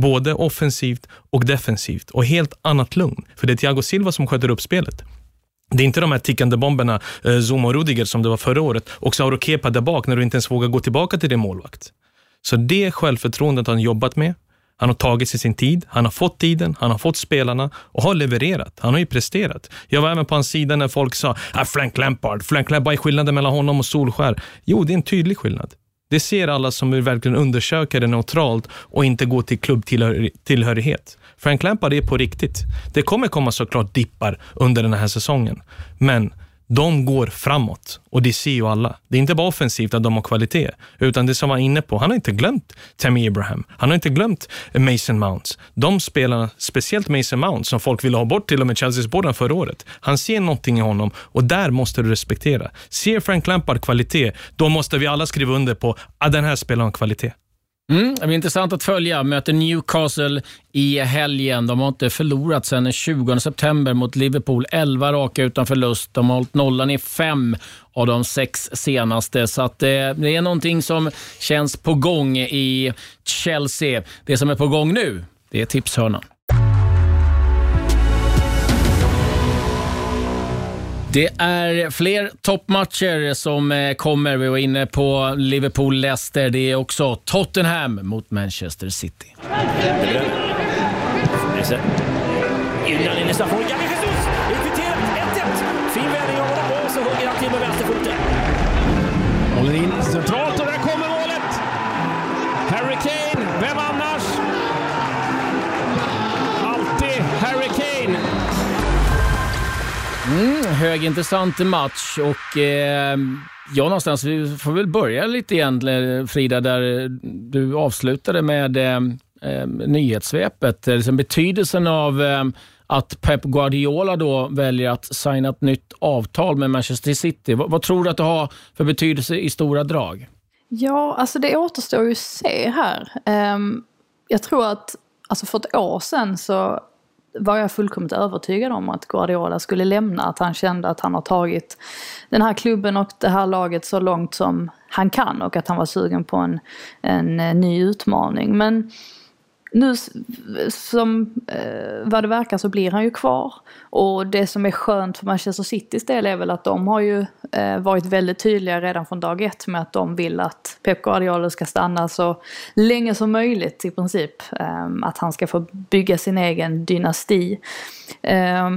Både offensivt och defensivt och helt annat lugn. För det är Thiago Silva som sköter upp spelet. Det är inte de här tickande bomberna, eh, Zuma och Rudiger, som det var förra året och Sauro Kepa där bak när du inte ens vågar gå tillbaka till din målvakt. Så det självförtroendet har han jobbat med. Han har tagit sig sin tid, han har fått tiden, han har fått spelarna och har levererat. Han har ju presterat. Jag var även på hans sida när folk sa ah, Frank Lampard, Frank Lampard, vad är skillnaden mellan honom och Solskär? Jo, det är en tydlig skillnad. Det ser alla som vill verkligen undersöka det neutralt och inte gå till klubbtillhörighet. Frank Lampard är på riktigt. Det kommer komma såklart dippar under den här säsongen, men de går framåt och det ser ju alla. Det är inte bara offensivt att de har kvalitet, utan det som var inne på, han har inte glömt Tammy Abraham. Han har inte glömt Mason Mounts. De spelarna, speciellt Mason Mount, som folk ville ha bort till och med Chelseas båda förra året. Han ser någonting i honom och där måste du respektera. Ser Frank Lampard kvalitet, då måste vi alla skriva under på att den här spelaren har kvalitet. Mm, det blir intressant att följa. Möter Newcastle i helgen. De har inte förlorat sedan den 20 september mot Liverpool. 11 raka utan förlust. De har hållit nollan i fem av de sex senaste. Så att, eh, det är någonting som känns på gång i Chelsea. Det som är på gång nu, det är tipshörnan. Det är fler toppmatcher som eh, kommer. Vi var inne på Liverpool-Leicester. Det är också Tottenham mot Manchester City. Innan in i straffområdet. Gabriel Jesus! Inviterat 1-1. Fin vändning av honom och så hugger han till med vänsterfoten. Håller in centralt Mm, högintressant match och eh, ja, någonstans, vi får väl börja lite igen eh, Frida, där du avslutade med eh, eh, nyhetssvepet. Liksom betydelsen av eh, att Pep Guardiola då väljer att signa ett nytt avtal med Manchester City. Vad, vad tror du att det har för betydelse i stora drag? Ja, alltså det återstår ju att se här. Um, jag tror att alltså för ett år sedan så var jag fullkomligt övertygad om att Guardiola skulle lämna. Att han kände att han har tagit den här klubben och det här laget så långt som han kan och att han var sugen på en, en eh, ny utmaning. Men nu som eh, vad det verkar så blir han ju kvar. Och det som är skönt för Manchester Citys del är väl att de har ju eh, varit väldigt tydliga redan från dag ett med att de vill att Pep Guardiola ska stanna så länge som möjligt i princip. Eh, att han ska få bygga sin egen dynasti. Eh,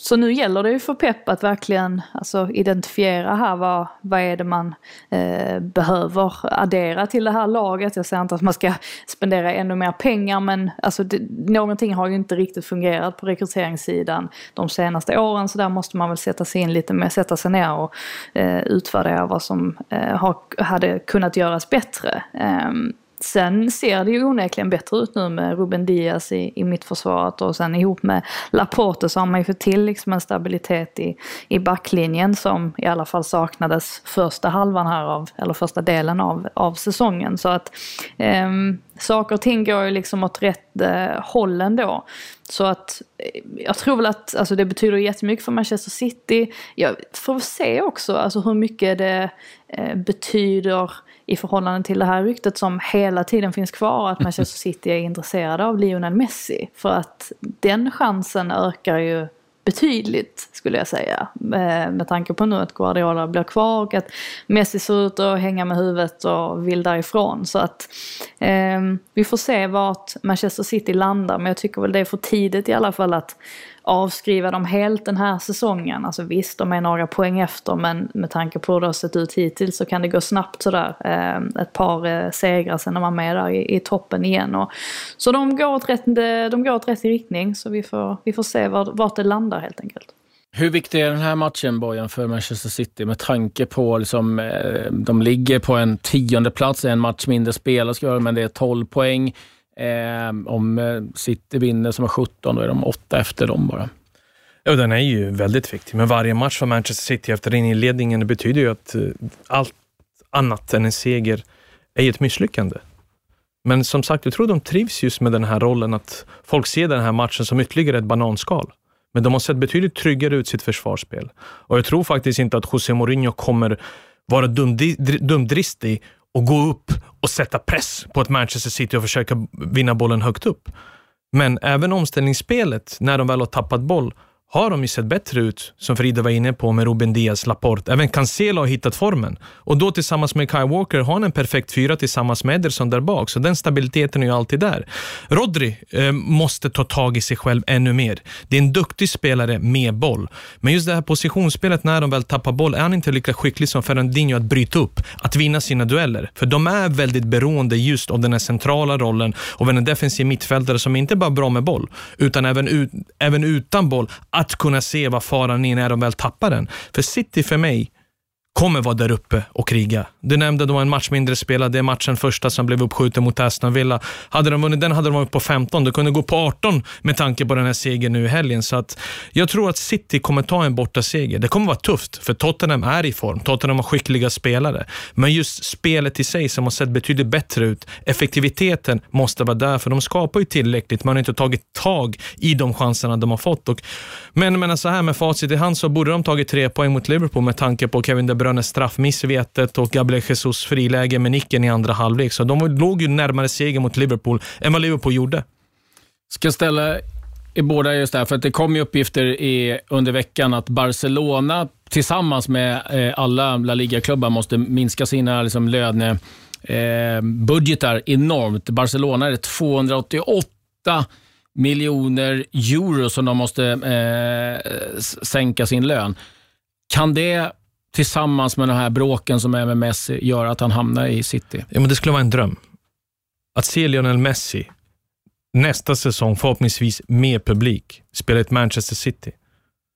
så nu gäller det ju för Pep att verkligen alltså, identifiera här vad, vad är det man eh, behöver addera till det här laget. Jag säger inte att man ska spendera ännu mer pengar men alltså, det, någonting har ju inte riktigt fungerat på rekryteringssidan de senaste åren så där måste man väl sätta sig in lite mer, sätta sig ner och eh, utvärdera vad som eh, har, hade kunnat göras bättre. Ehm, Sen ser det ju onekligen bättre ut nu med Ruben Diaz i, i mittförsvaret och sen ihop med Laporte så har man ju fått till liksom en stabilitet i, i backlinjen som i alla fall saknades första halvan här av, eller första delen av, av säsongen. Så att eh, saker och ting går ju liksom åt rätt eh, håll ändå. Så att eh, jag tror väl att alltså, det betyder jättemycket för Manchester City. Jag får se också alltså, hur mycket det eh, betyder i förhållande till det här ryktet som hela tiden finns kvar att Manchester City är intresserade av Lionel Messi. För att den chansen ökar ju betydligt skulle jag säga. Med, med tanke på nu att Guardiola blir kvar och att Messi ser ut att hänga med huvudet och vill därifrån. Så att eh, vi får se vart Manchester City landar men jag tycker väl det är för tidigt i alla fall att avskriva dem helt den här säsongen. Alltså visst, de är några poäng efter men med tanke på hur det har sett ut hittills så kan det gå snabbt sådär. Eh, ett par eh, segrar sen är man med där i, i toppen igen. Och, så de går, åt rätt, eh, de går åt rätt riktning så vi får, vi får se vart, vart det landar helt enkelt. Hur viktig är den här matchen, Bojan, för Manchester City med tanke på liksom, eh, de ligger på en tionde plats, en match mindre spelare, men det är 12 poäng. Ehm, eh, om City vinner som har 17, då är de åtta efter dem bara. Ja, den är ju väldigt viktig, men varje match för Manchester City efter den inledningen betyder ju att eh, allt annat än en seger är ett misslyckande. Men som sagt, jag tror de trivs just med den här rollen att folk ser den här matchen som ytterligare ett bananskal. Men de har sett betydligt tryggare ut sitt försvarsspel. Och jag tror faktiskt inte att José Mourinho kommer vara dumdristig och gå upp och sätta press på ett Manchester City och försöka vinna bollen högt upp. Men även omställningsspelet, när de väl har tappat boll, har de ju sett bättre ut, som Frida var inne på med Ruben Diaz, Laporte. Även Cancelo har hittat formen. Och då tillsammans med Kyle Walker har han en perfekt fyra tillsammans med Ederson där bak, så den stabiliteten är ju alltid där. Rodri eh, måste ta tag i sig själv ännu mer. Det är en duktig spelare med boll, men just det här positionsspelet när de väl tappar boll är han inte lika skicklig som Fernandinho att bryta upp, att vinna sina dueller. För de är väldigt beroende just av den här centrala rollen av en defensiv mittfältare som inte bara är bra med boll, utan även, ut, även utan boll att kunna se vad faran är när de väl tappar den. För City för mig kommer vara där uppe och kriga. Du nämnde då de var en match mindre spelad. Det är matchen första som blev uppskjuten mot Aston Villa. Hade de vunnit den hade de varit på 15. De kunde gå på 18 med tanke på den här segern nu i helgen. Så att jag tror att City kommer ta en borta seger. Det kommer vara tufft, för Tottenham är i form. Tottenham har skickliga spelare. Men just spelet i sig som har sett betydligt bättre ut. Effektiviteten måste vara där, för de skapar ju tillräckligt. Man har inte tagit tag i de chanserna de har fått. Och, men, men så här med facit i hand så borde de tagit tre poäng mot Liverpool med tanke på Kevin De Bruyne avgörande straffmiss och Gabriel Jesus friläge med nicken i andra halvlek. Så de låg ju närmare seger mot Liverpool än vad Liverpool gjorde. Ska ställa i båda just där, för att det kom ju uppgifter i, under veckan att Barcelona tillsammans med eh, alla La Liga-klubbar måste minska sina liksom, lönebudgetar eh, enormt. Barcelona är 288 miljoner euro som de måste eh, sänka sin lön. Kan det tillsammans med den här bråken som är med Messi gör att han hamnar i City. Ja, men det skulle vara en dröm. Att se Lionel Messi nästa säsong, förhoppningsvis med publik, spela ett Manchester City.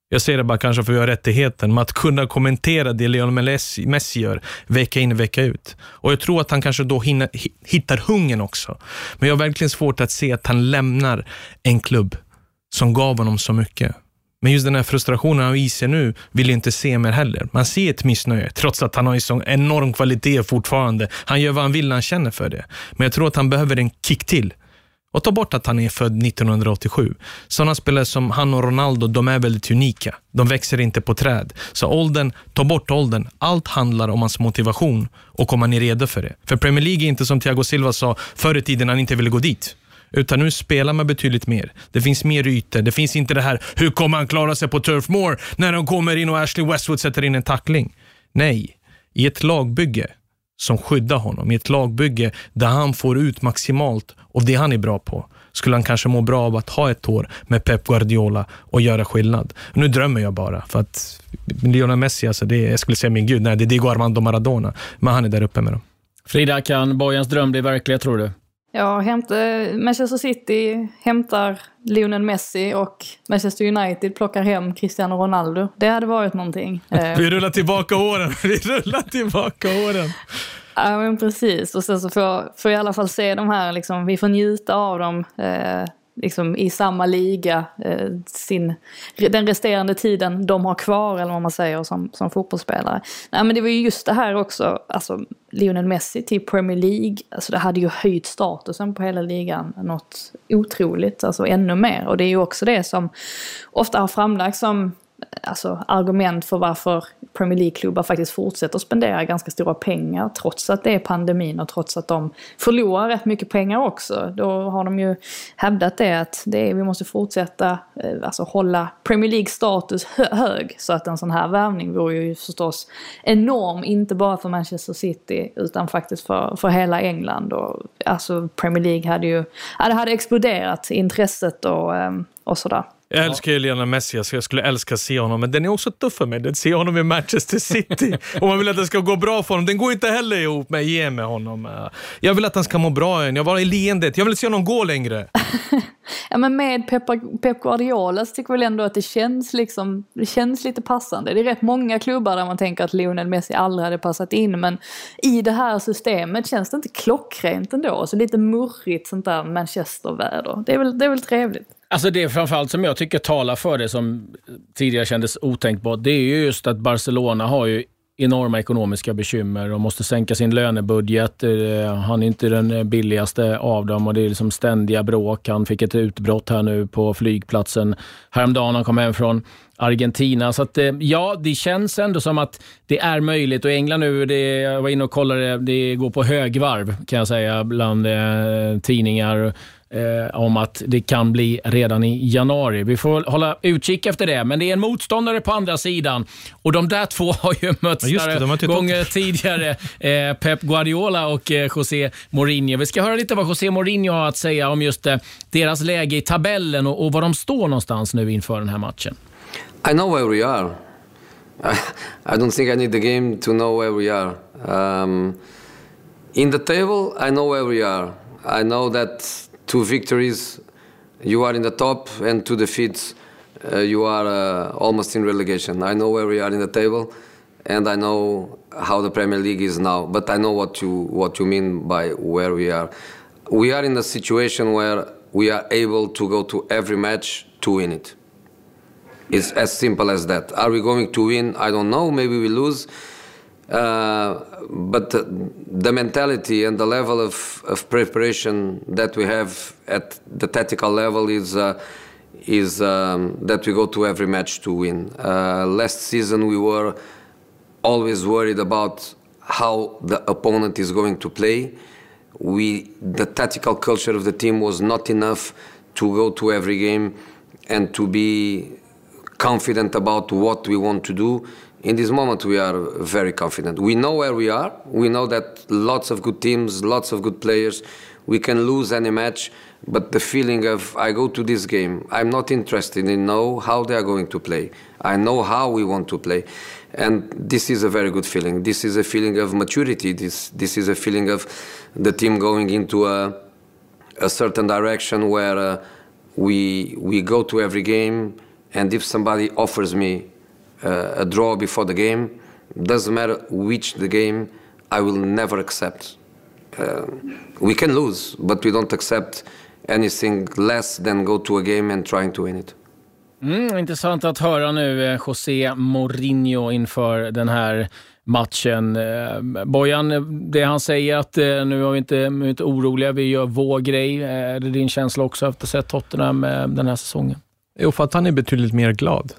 Jag säger det bara kanske för att vi har rättigheten, men att kunna kommentera det Lionel Messi, Messi gör vecka in och vecka ut. Och Jag tror att han kanske då hinner, hittar hungern också. Men jag har verkligen svårt att se att han lämnar en klubb som gav honom så mycket. Men just den här frustrationen han visar nu vill jag inte se mer heller. Man ser ett missnöje, trots att han har en sån enorm kvalitet fortfarande. Han gör vad han vill när han känner för det. Men jag tror att han behöver en kick till. Och ta bort att han är född 1987. Sådana spelare som han och Ronaldo, de är väldigt unika. De växer inte på träd. Så åldern, ta bort åldern. Allt handlar om hans motivation och om han är redo för det. För Premier League är inte som Thiago Silva sa förr i tiden, han inte ville gå dit. Utan nu spelar man betydligt mer. Det finns mer ytor. Det finns inte det här, hur kommer han klara sig på Turf Moor när de kommer in och Ashley Westwood sätter in en tackling? Nej, i ett lagbygge som skyddar honom, i ett lagbygge där han får ut maximalt av det han är bra på, skulle han kanske må bra av att ha ett år med Pep Guardiola och göra skillnad. Nu drömmer jag bara, för att Lionel Messi, alltså det, jag skulle säga min gud, nej, det är Diego Armando Maradona, men han är där uppe med dem. Frida, kan Bojans dröm bli verklighet tror du? Ja, hämta, Manchester City hämtar Lionel Messi och Manchester United plockar hem Cristiano Ronaldo. Det hade varit någonting. Eh, Vi rullar tillbaka åren. Vi rullar tillbaka åren. Ja, men precis. Och sen så får får jag i alla fall se de här, liksom, vi får njuta av dem. Eh, liksom i samma liga eh, sin, den resterande tiden de har kvar eller vad man säger som, som fotbollsspelare. Nej men det var ju just det här också, alltså Lionel Messi till Premier League, alltså det hade ju höjt statusen på hela ligan något otroligt, alltså ännu mer. Och det är ju också det som ofta har framlagts som alltså, argument för varför Premier League-klubbar faktiskt fortsätter spendera ganska stora pengar trots att det är pandemin och trots att de förlorar rätt mycket pengar också. Då har de ju hävdat det att det är, vi måste fortsätta eh, alltså, hålla Premier League-status hö hög. Så att en sån här värvning vore ju förstås enorm, inte bara för Manchester City utan faktiskt för, för hela England. Och, alltså Premier League hade ju, ja, det hade exploderat intresset och, eh, och sådär. Jag älskar ju Lionel Messi, så jag skulle älska att se honom, men den är också tuff för mig. Att se honom i Manchester City. Om man vill att det ska gå bra för honom. Den går inte heller ihop med ge med honom. Jag vill att han ska må bra igen. Jag var i leendet. Jag vill se honom gå längre. ja, men med Pep, Pep Guardiola så tycker jag väl ändå att det känns, liksom, det känns lite passande. Det är rätt många klubbar där man tänker att Lionel Messi aldrig hade passat in, men i det här systemet känns det inte klockrent ändå. Så lite murrigt sånt där Manchester-väder. Det, är väl, det är väl trevligt. Alltså det framförallt som jag tycker talar för det, som tidigare kändes otänkbart, det är ju just att Barcelona har ju enorma ekonomiska bekymmer och måste sänka sin lönebudget. Eh, han är inte den billigaste av dem och det är liksom ständiga bråk. Han fick ett utbrott här nu på flygplatsen häromdagen han kom hem från Argentina. Så att, eh, ja, det känns ändå som att det är möjligt. Och England nu, det, jag var inne och kollade, det går på högvarv kan jag säga bland eh, tidningar eh, om att det kan bli redan i januari. Vi får hålla utkik efter det, men det är en motståndare på andra sidan och de där två har ju mötts Ja, det, tittat. gånger tidigare. Eh, Pep Guardiola och eh, José Mourinho. Vi ska höra lite vad José Mourinho har att säga om just eh, deras läge i tabellen och, och var de står någonstans nu inför den här matchen. I know where we are. I, I don't think I need the game to know where we are. Um, in the table, I know where we are. I know that two victories, you are in the top, and two defeats, uh, you are uh, almost in relegation. I know where we are in the table, and I know how the Premier League is now. But I know what you what you mean by where we are. We are in a situation where we are able to go to every match to win it. It's as simple as that. Are we going to win? I don't know. Maybe we lose. Uh, but the, mentality and the level of, of preparation that we have at the tactical level is uh, is um, that we go to every match to win. Uh, last season we were always worried about how the opponent is going to play. We the tactical culture of the team was not enough to go to every game and to be confident about what we want to do. In this moment, we are very confident. We know where we are. We know that lots of good teams, lots of good players. We can lose any match, but the feeling of I go to this game, I'm not interested in know how they are going to play. I know how we want to play, and this is a very good feeling. This is a feeling of maturity. This this is a feeling of the team going into a a certain direction where uh, we we go to every game, and if somebody offers me a draw before the game, doesn't matter which the game, I will never accept. Uh, we can lose, but we don't accept anything less than go to a game and trying to win it. Mm, intressant att höra nu eh, José Mourinho inför den här matchen. Eh, Bojan, det han säger att eh, nu är vi inte, vi är inte oroliga, vi gör vår grej. Är det din känsla också efter att ha sett Tottenham den här säsongen? Jo, för att han är betydligt mer glad.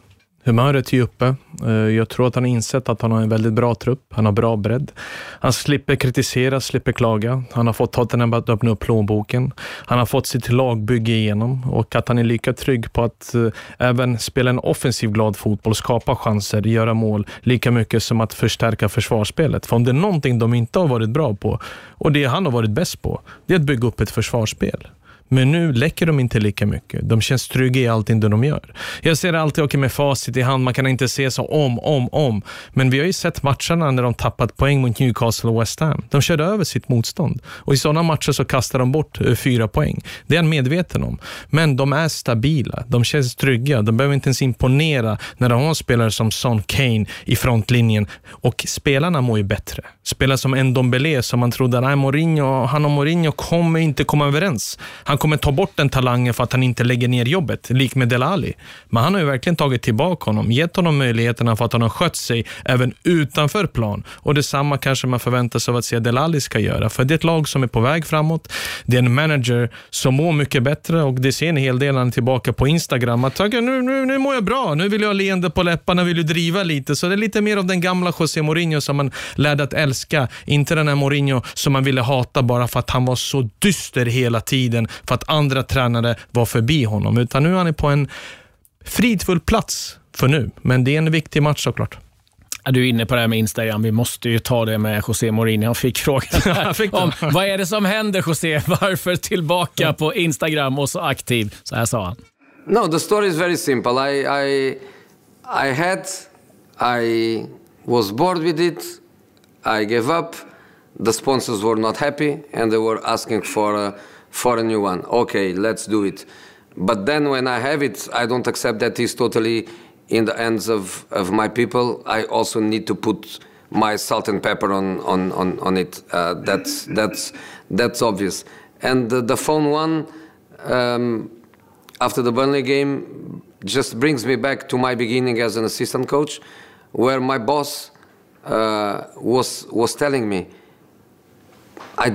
Humöret är ju uppe. Eh, jag tror att han har insett att han har en väldigt bra trupp. Han har bra bredd. Han slipper kritisera, slipper klaga. Han har fått Tottenham att öppna upp plånboken. Han har fått sitt lagbygge igenom och att han är lika trygg på att eh, även spela en offensiv glad fotboll, skapa chanser, göra mål, lika mycket som att förstärka försvarsspelet. För om det är någonting de inte har varit bra på, och det han har varit bäst på, det är att bygga upp ett försvarsspel. Men nu läcker de inte lika mycket. De känns trygga i allting det de gör. Jag ser alltid okay, med facit i hand, man kan inte se så om, om, om. Men vi har ju sett matcherna när de tappat poäng mot Newcastle och West Ham. De körde över sitt motstånd. Och i sådana matcher så kastar de bort eh, fyra poäng. Det är han medveten om. Men de är stabila. De känns trygga. De behöver inte ens imponera när de har spelare som Son Kane i frontlinjen. Och spelarna mår ju bättre. Spelare som Ndombele som man trodde, nej, Mourinho, han och Mourinho kommer inte komma överens. Han han kommer ta bort den talangen för att han inte lägger ner jobbet, lik med Delali, Men han har ju verkligen tagit tillbaka honom, gett honom möjligheterna för att han har skött sig även utanför plan. Och detsamma kanske man förväntar sig av att se Delali ska göra. För det är ett lag som är på väg framåt. Det är en manager som mår mycket bättre och det ser en hel del när han är tillbaka på Instagram. Att nu, nu, nu mår jag bra, nu vill jag ha leende på läpparna, vill ju driva lite. Så det är lite mer av den gamla José Mourinho som man lärde att älska. Inte den här Mourinho som man ville hata bara för att han var så dyster hela tiden, för att andra tränare var förbi honom. Utan nu är han på en fridfull plats för nu. Men det är en viktig match såklart. Du är inne på det här med Instagram. Vi måste ju ta det med José Mourinho. Han fick frågan här fick om vad är det som händer José? Varför tillbaka på Instagram och så aktiv? Så här sa han. No, the story is very simple. I, I, I had, I was bored with it. I gave up. The sponsors were not happy, and they were asking for a, for a new one. Okay, let's do it. But then when I have it, I don't accept that it's totally in the hands of, of my people. I also need to put my salt and pepper on on on, on it. Uh, that's that's that's obvious. And the, the phone one. Um, after the Burnley game just brings me back to my beginning as an assistant coach, where my boss uh, was was telling me, I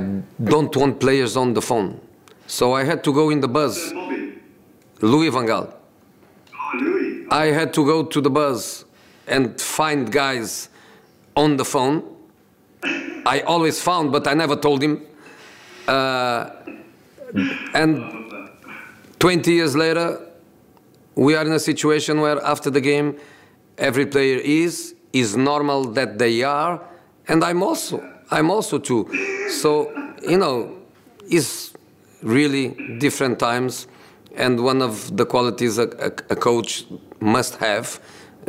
don't want players on the phone, so I had to go in the bus. Louis van Gaal. I had to go to the bus and find guys on the phone. I always found, but I never told him. Uh, and 20 years later, we are in a situation where after the game, every player is is normal that they are, and I'm also I'm also too. So you know, it's really different times, and one of the qualities a, a, a coach must have,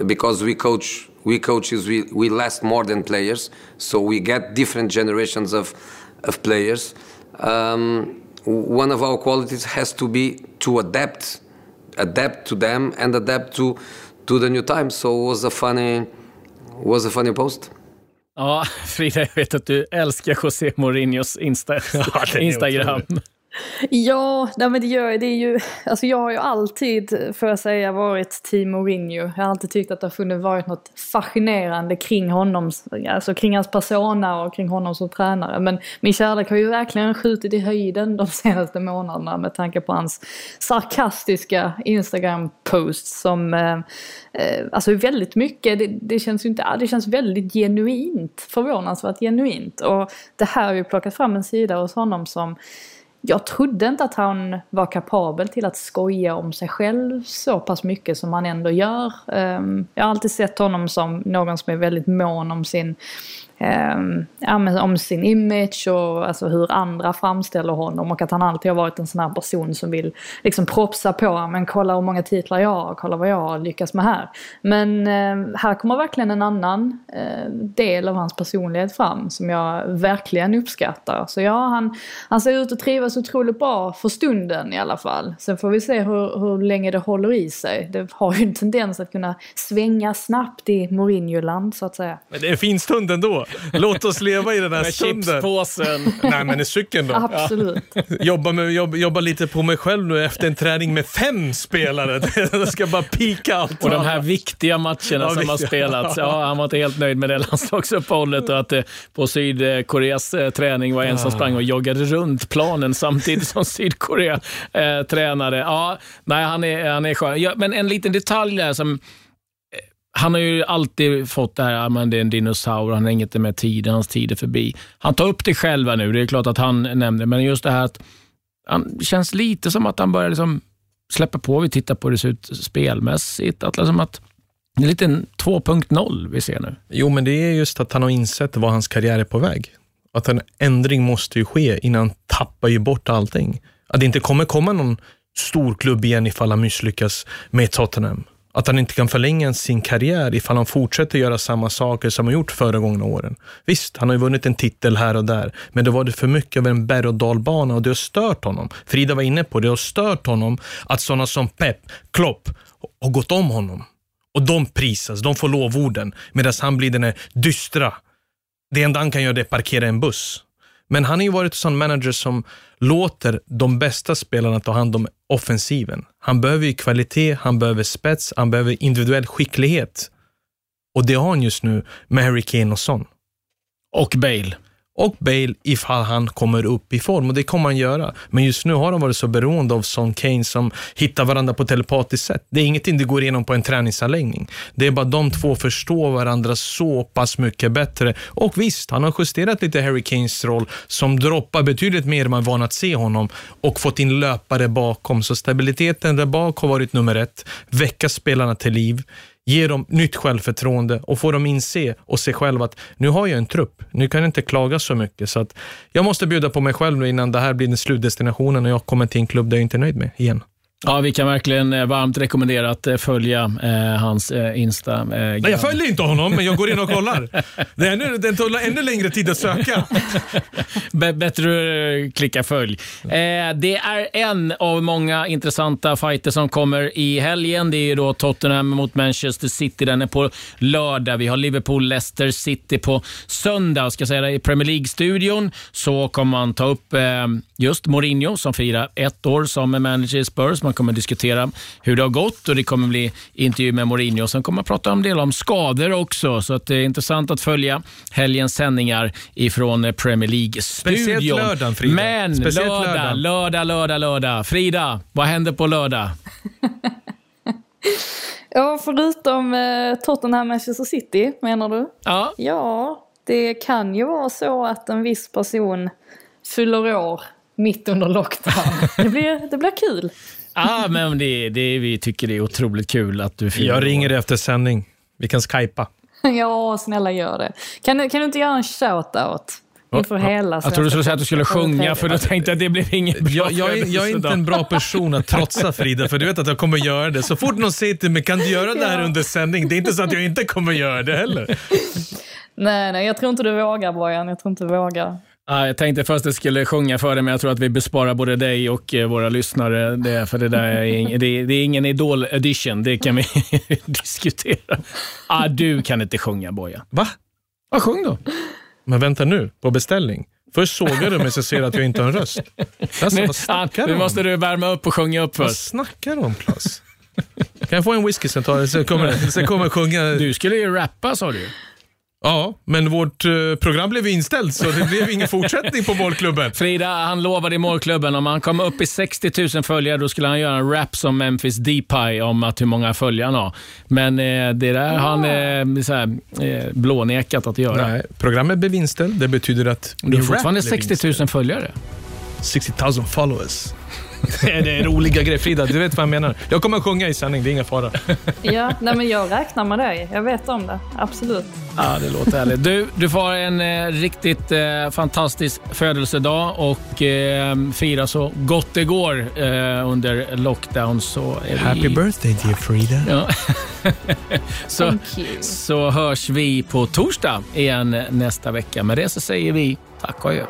because we coach we coaches we, we last more than players, so we get different generations of of players. Um, one of our qualities has to be to adapt, adapt to them and adapt to to the new times. So it was a funny was a funny post. Ja, Frida, jag vet att du älskar José Mourinhos Insta Instagram. Ja, nej men det gör det är ju, alltså jag har ju alltid, får jag säga, varit team Mourinho. Jag har alltid tyckt att det har funnits varit något fascinerande kring honom, alltså kring hans persona och kring honom som tränare. Men min kärlek har ju verkligen skjutit i höjden de senaste månaderna med tanke på hans sarkastiska Instagram-posts som, eh, eh alltså väldigt mycket, det, det, känns ju inte, det känns väldigt genuint, förvånansvärt genuint. Och det här har ju plockat fram en sida hos honom som jag trodde inte att han var kapabel till att skoja om sig själv så pass mycket som han ändå gör. Ehm, jag har alltid sett honom som någon som är väldigt mån om sin Um, ja, om sin image och alltså hur andra framställer honom och att han alltid har varit en sån här person som vill liksom propsa på, men kolla hur många titlar jag har, kolla vad jag har lyckats med här. Men uh, här kommer verkligen en annan uh, del av hans personlighet fram som jag verkligen uppskattar. Så ja, han, han ser ut att trivas otroligt bra för stunden i alla fall. Sen får vi se hur, hur länge det håller i sig. Det har ju en tendens att kunna svänga snabbt i Mourinho-land så att säga. Men det är en fin stund ändå. Låt oss leva i den här Med stunden. chipspåsen. Nej, men i cykeln då. Absolut. Jobba, med, jobba, jobba lite på mig själv nu efter en träning med fem spelare. Jag ska bara pika allt. Och de här viktiga matcherna Ja, som har spelats. Ja, han var inte helt nöjd med det landslagsuppehållet och att det på Sydkoreas eh, träning var en som Ja. sprang och joggade runt planen samtidigt som Sydkorea eh, tränade. Ja, nej, han är, han är skön. Ja, men en liten detalj där som eh, han har ju alltid fått det här, men det är en dinosaur, han hänger inte med tiden, hans tid är förbi. Han tar upp det själva nu, det är klart att han nämner men just det här att han känns lite som att han börjar liksom släppa på, vi tittar på hur det ser ut spelmässigt, att, liksom att det är lite en 2.0 vi ser nu. Jo, men det är just att han har insett vad hans karriär är på väg. Att en ändring måste ju ske innan han tappar ju bort allting. Att det inte kommer komma någon stor klubb igen ifall han misslyckas med Tottenham. Att han inte kan förlänga sin karriär ifall han fortsätter göra samma saker som han gjort föregångna åren. Visst, han har ju vunnit en titel här och där, men det var det för mycket av en berg och dalbana och det har stört honom. Frida var inne på det, det har stört honom att sådana som Pep, Klopp har gått om honom. Och de prisas, de får lovorden, medan han blir den här dystra. Det enda han kan göra är att parkera en buss. Men han har ju varit en sån manager som låter de bästa spelarna ta hand om offensiven. Han behöver ju kvalitet, han behöver spets, han behöver individuell skicklighet. Och det har han just nu med Harry Kane och Son. Och Bale. Och Bale ifall han kommer upp i form och det kommer han göra. Men just nu har de varit så beroende av Son Kane som hittar varandra på telepatiskt sätt. Det är ingenting det går igenom på en träningsanläggning. Det är bara de två förstår varandra så pass mycket bättre. Och visst, han har justerat lite Harry Kanes roll som droppar betydligt mer än man är van att se honom och fått in löpare bakom. Så stabiliteten där bak har varit nummer ett. Väcka spelarna till liv ge dem nytt självförtroende och få dem inse och se själva att nu har jag en trupp, nu kan jag inte klaga så mycket. Så att jag måste bjuda på mig själv nu innan det här blir den slutdestinationen och jag kommer till en klubb där jag inte är nöjd med igen. Ja, vi kan verkligen eh, varmt rekommendera att eh, följa eh, hans eh, Insta. Eh, Nej, jag följer inte honom, men jag går in och kollar. Det är ännu, den tar ännu längre tid att söka. Bättre eh, klicka följ. Det är en av många intressanta fighter som kommer i helgen. Det är då Tottenham mot Manchester City. Den är på lördag. Vi har Liverpool-Leicester City på söndag. Ska säga det, I Premier League-studion så kommer man ta upp just Mourinho som firar ett år som manager i Spurs. Man kommer diskutera hur det har gått och det kommer bli intervju med Mourinho. Sen kommer man prata en del om skador också. Så att det är intressant att följa helgens sändningar ifrån Premier League-studion. Speciellt lördagen, Frida. Men Speciellt lördag, lördagen. lördag, lördag, lördag. Frida, vad händer på lördag? Ja, förutom eh, Tottenham Manchester City menar du? Ja. Ja, det kan ju vara så att en viss person fyller år mitt under lockdown. Det blir, det blir kul. Ja, men det, det, vi tycker det är otroligt kul att du fyller Jag ringer efter sändning. Vi kan skypa. Ja, snälla gör det. Kan, du- kan du inte göra en shout-out? Inför hela Jag trodde du skulle säga att du skulle sjunga, för då tänkte jag att det blev inget bra Jag, jag, är, jag är inte en bra person att trotsa Frida, för du vet att jag kommer göra det. Så fort någon säger till mig, kan du göra det här under sändning? Det är inte så att jag inte kommer göra det heller. Nej, nej, jag tror inte du vågar Bojan. Jag tror inte du vågar. Ja, jag tänkte först att jag skulle sjunga för dig, men jag tror att vi besparar både dig och eh, våra lyssnare. Det, för det där är, ing- det, det är ingen Idol edition, det kan vi diskutera. Ah, du kan inte sjunga Boja. Va? Ja, sjung då. Men vänta nu, på beställning. Först sågar du mig så ser du att jag inte har en röst. Alltså, Nu, vad snackar ah, du nu måste du värma upp och sjunga upp Vad först. snackar du om Klas? Kan jag få en whisky sen, tar, sen kommer sen kommer jag sjunga. Du skulle ju rappa sa du. Ja, men vårt eh, program blev inställt så det blev ingen fortsättning på målklubben. Frida, han lovade i målklubben om han kom upp i 60 000 följare då skulle han göra en rap som Memphis Depay om att hur många följare han har. Men eh, det där har han eh, så här, eh, blånekat att göra. Nej, programmet blev inställt. Det betyder att Du har fortfarande rap blev 60 000 inställd. följare. 60 000 followers. Det är roliga grejer. Frida, du vet vad jag menar. Jag kommer att sjunga i sändning, det är ingen fara. Ja, nej, men jag räknar med dig. Jag vet om det. Absolut. Ja, det låter härligt. Du, du får en eh, riktigt eh, fantastisk födelsedag och eh, fira så gott det går eh, under lockdown. Så är Happy vi... birthday dear Frida. Ja. så, Thank you. så hörs vi på torsdag igen nästa vecka. Med det så säger vi tack och adjö.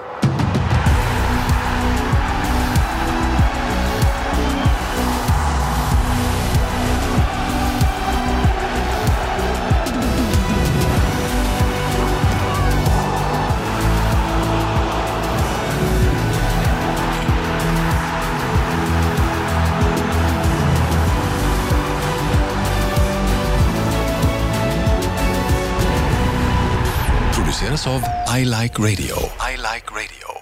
Av I Like Radio. I like radio.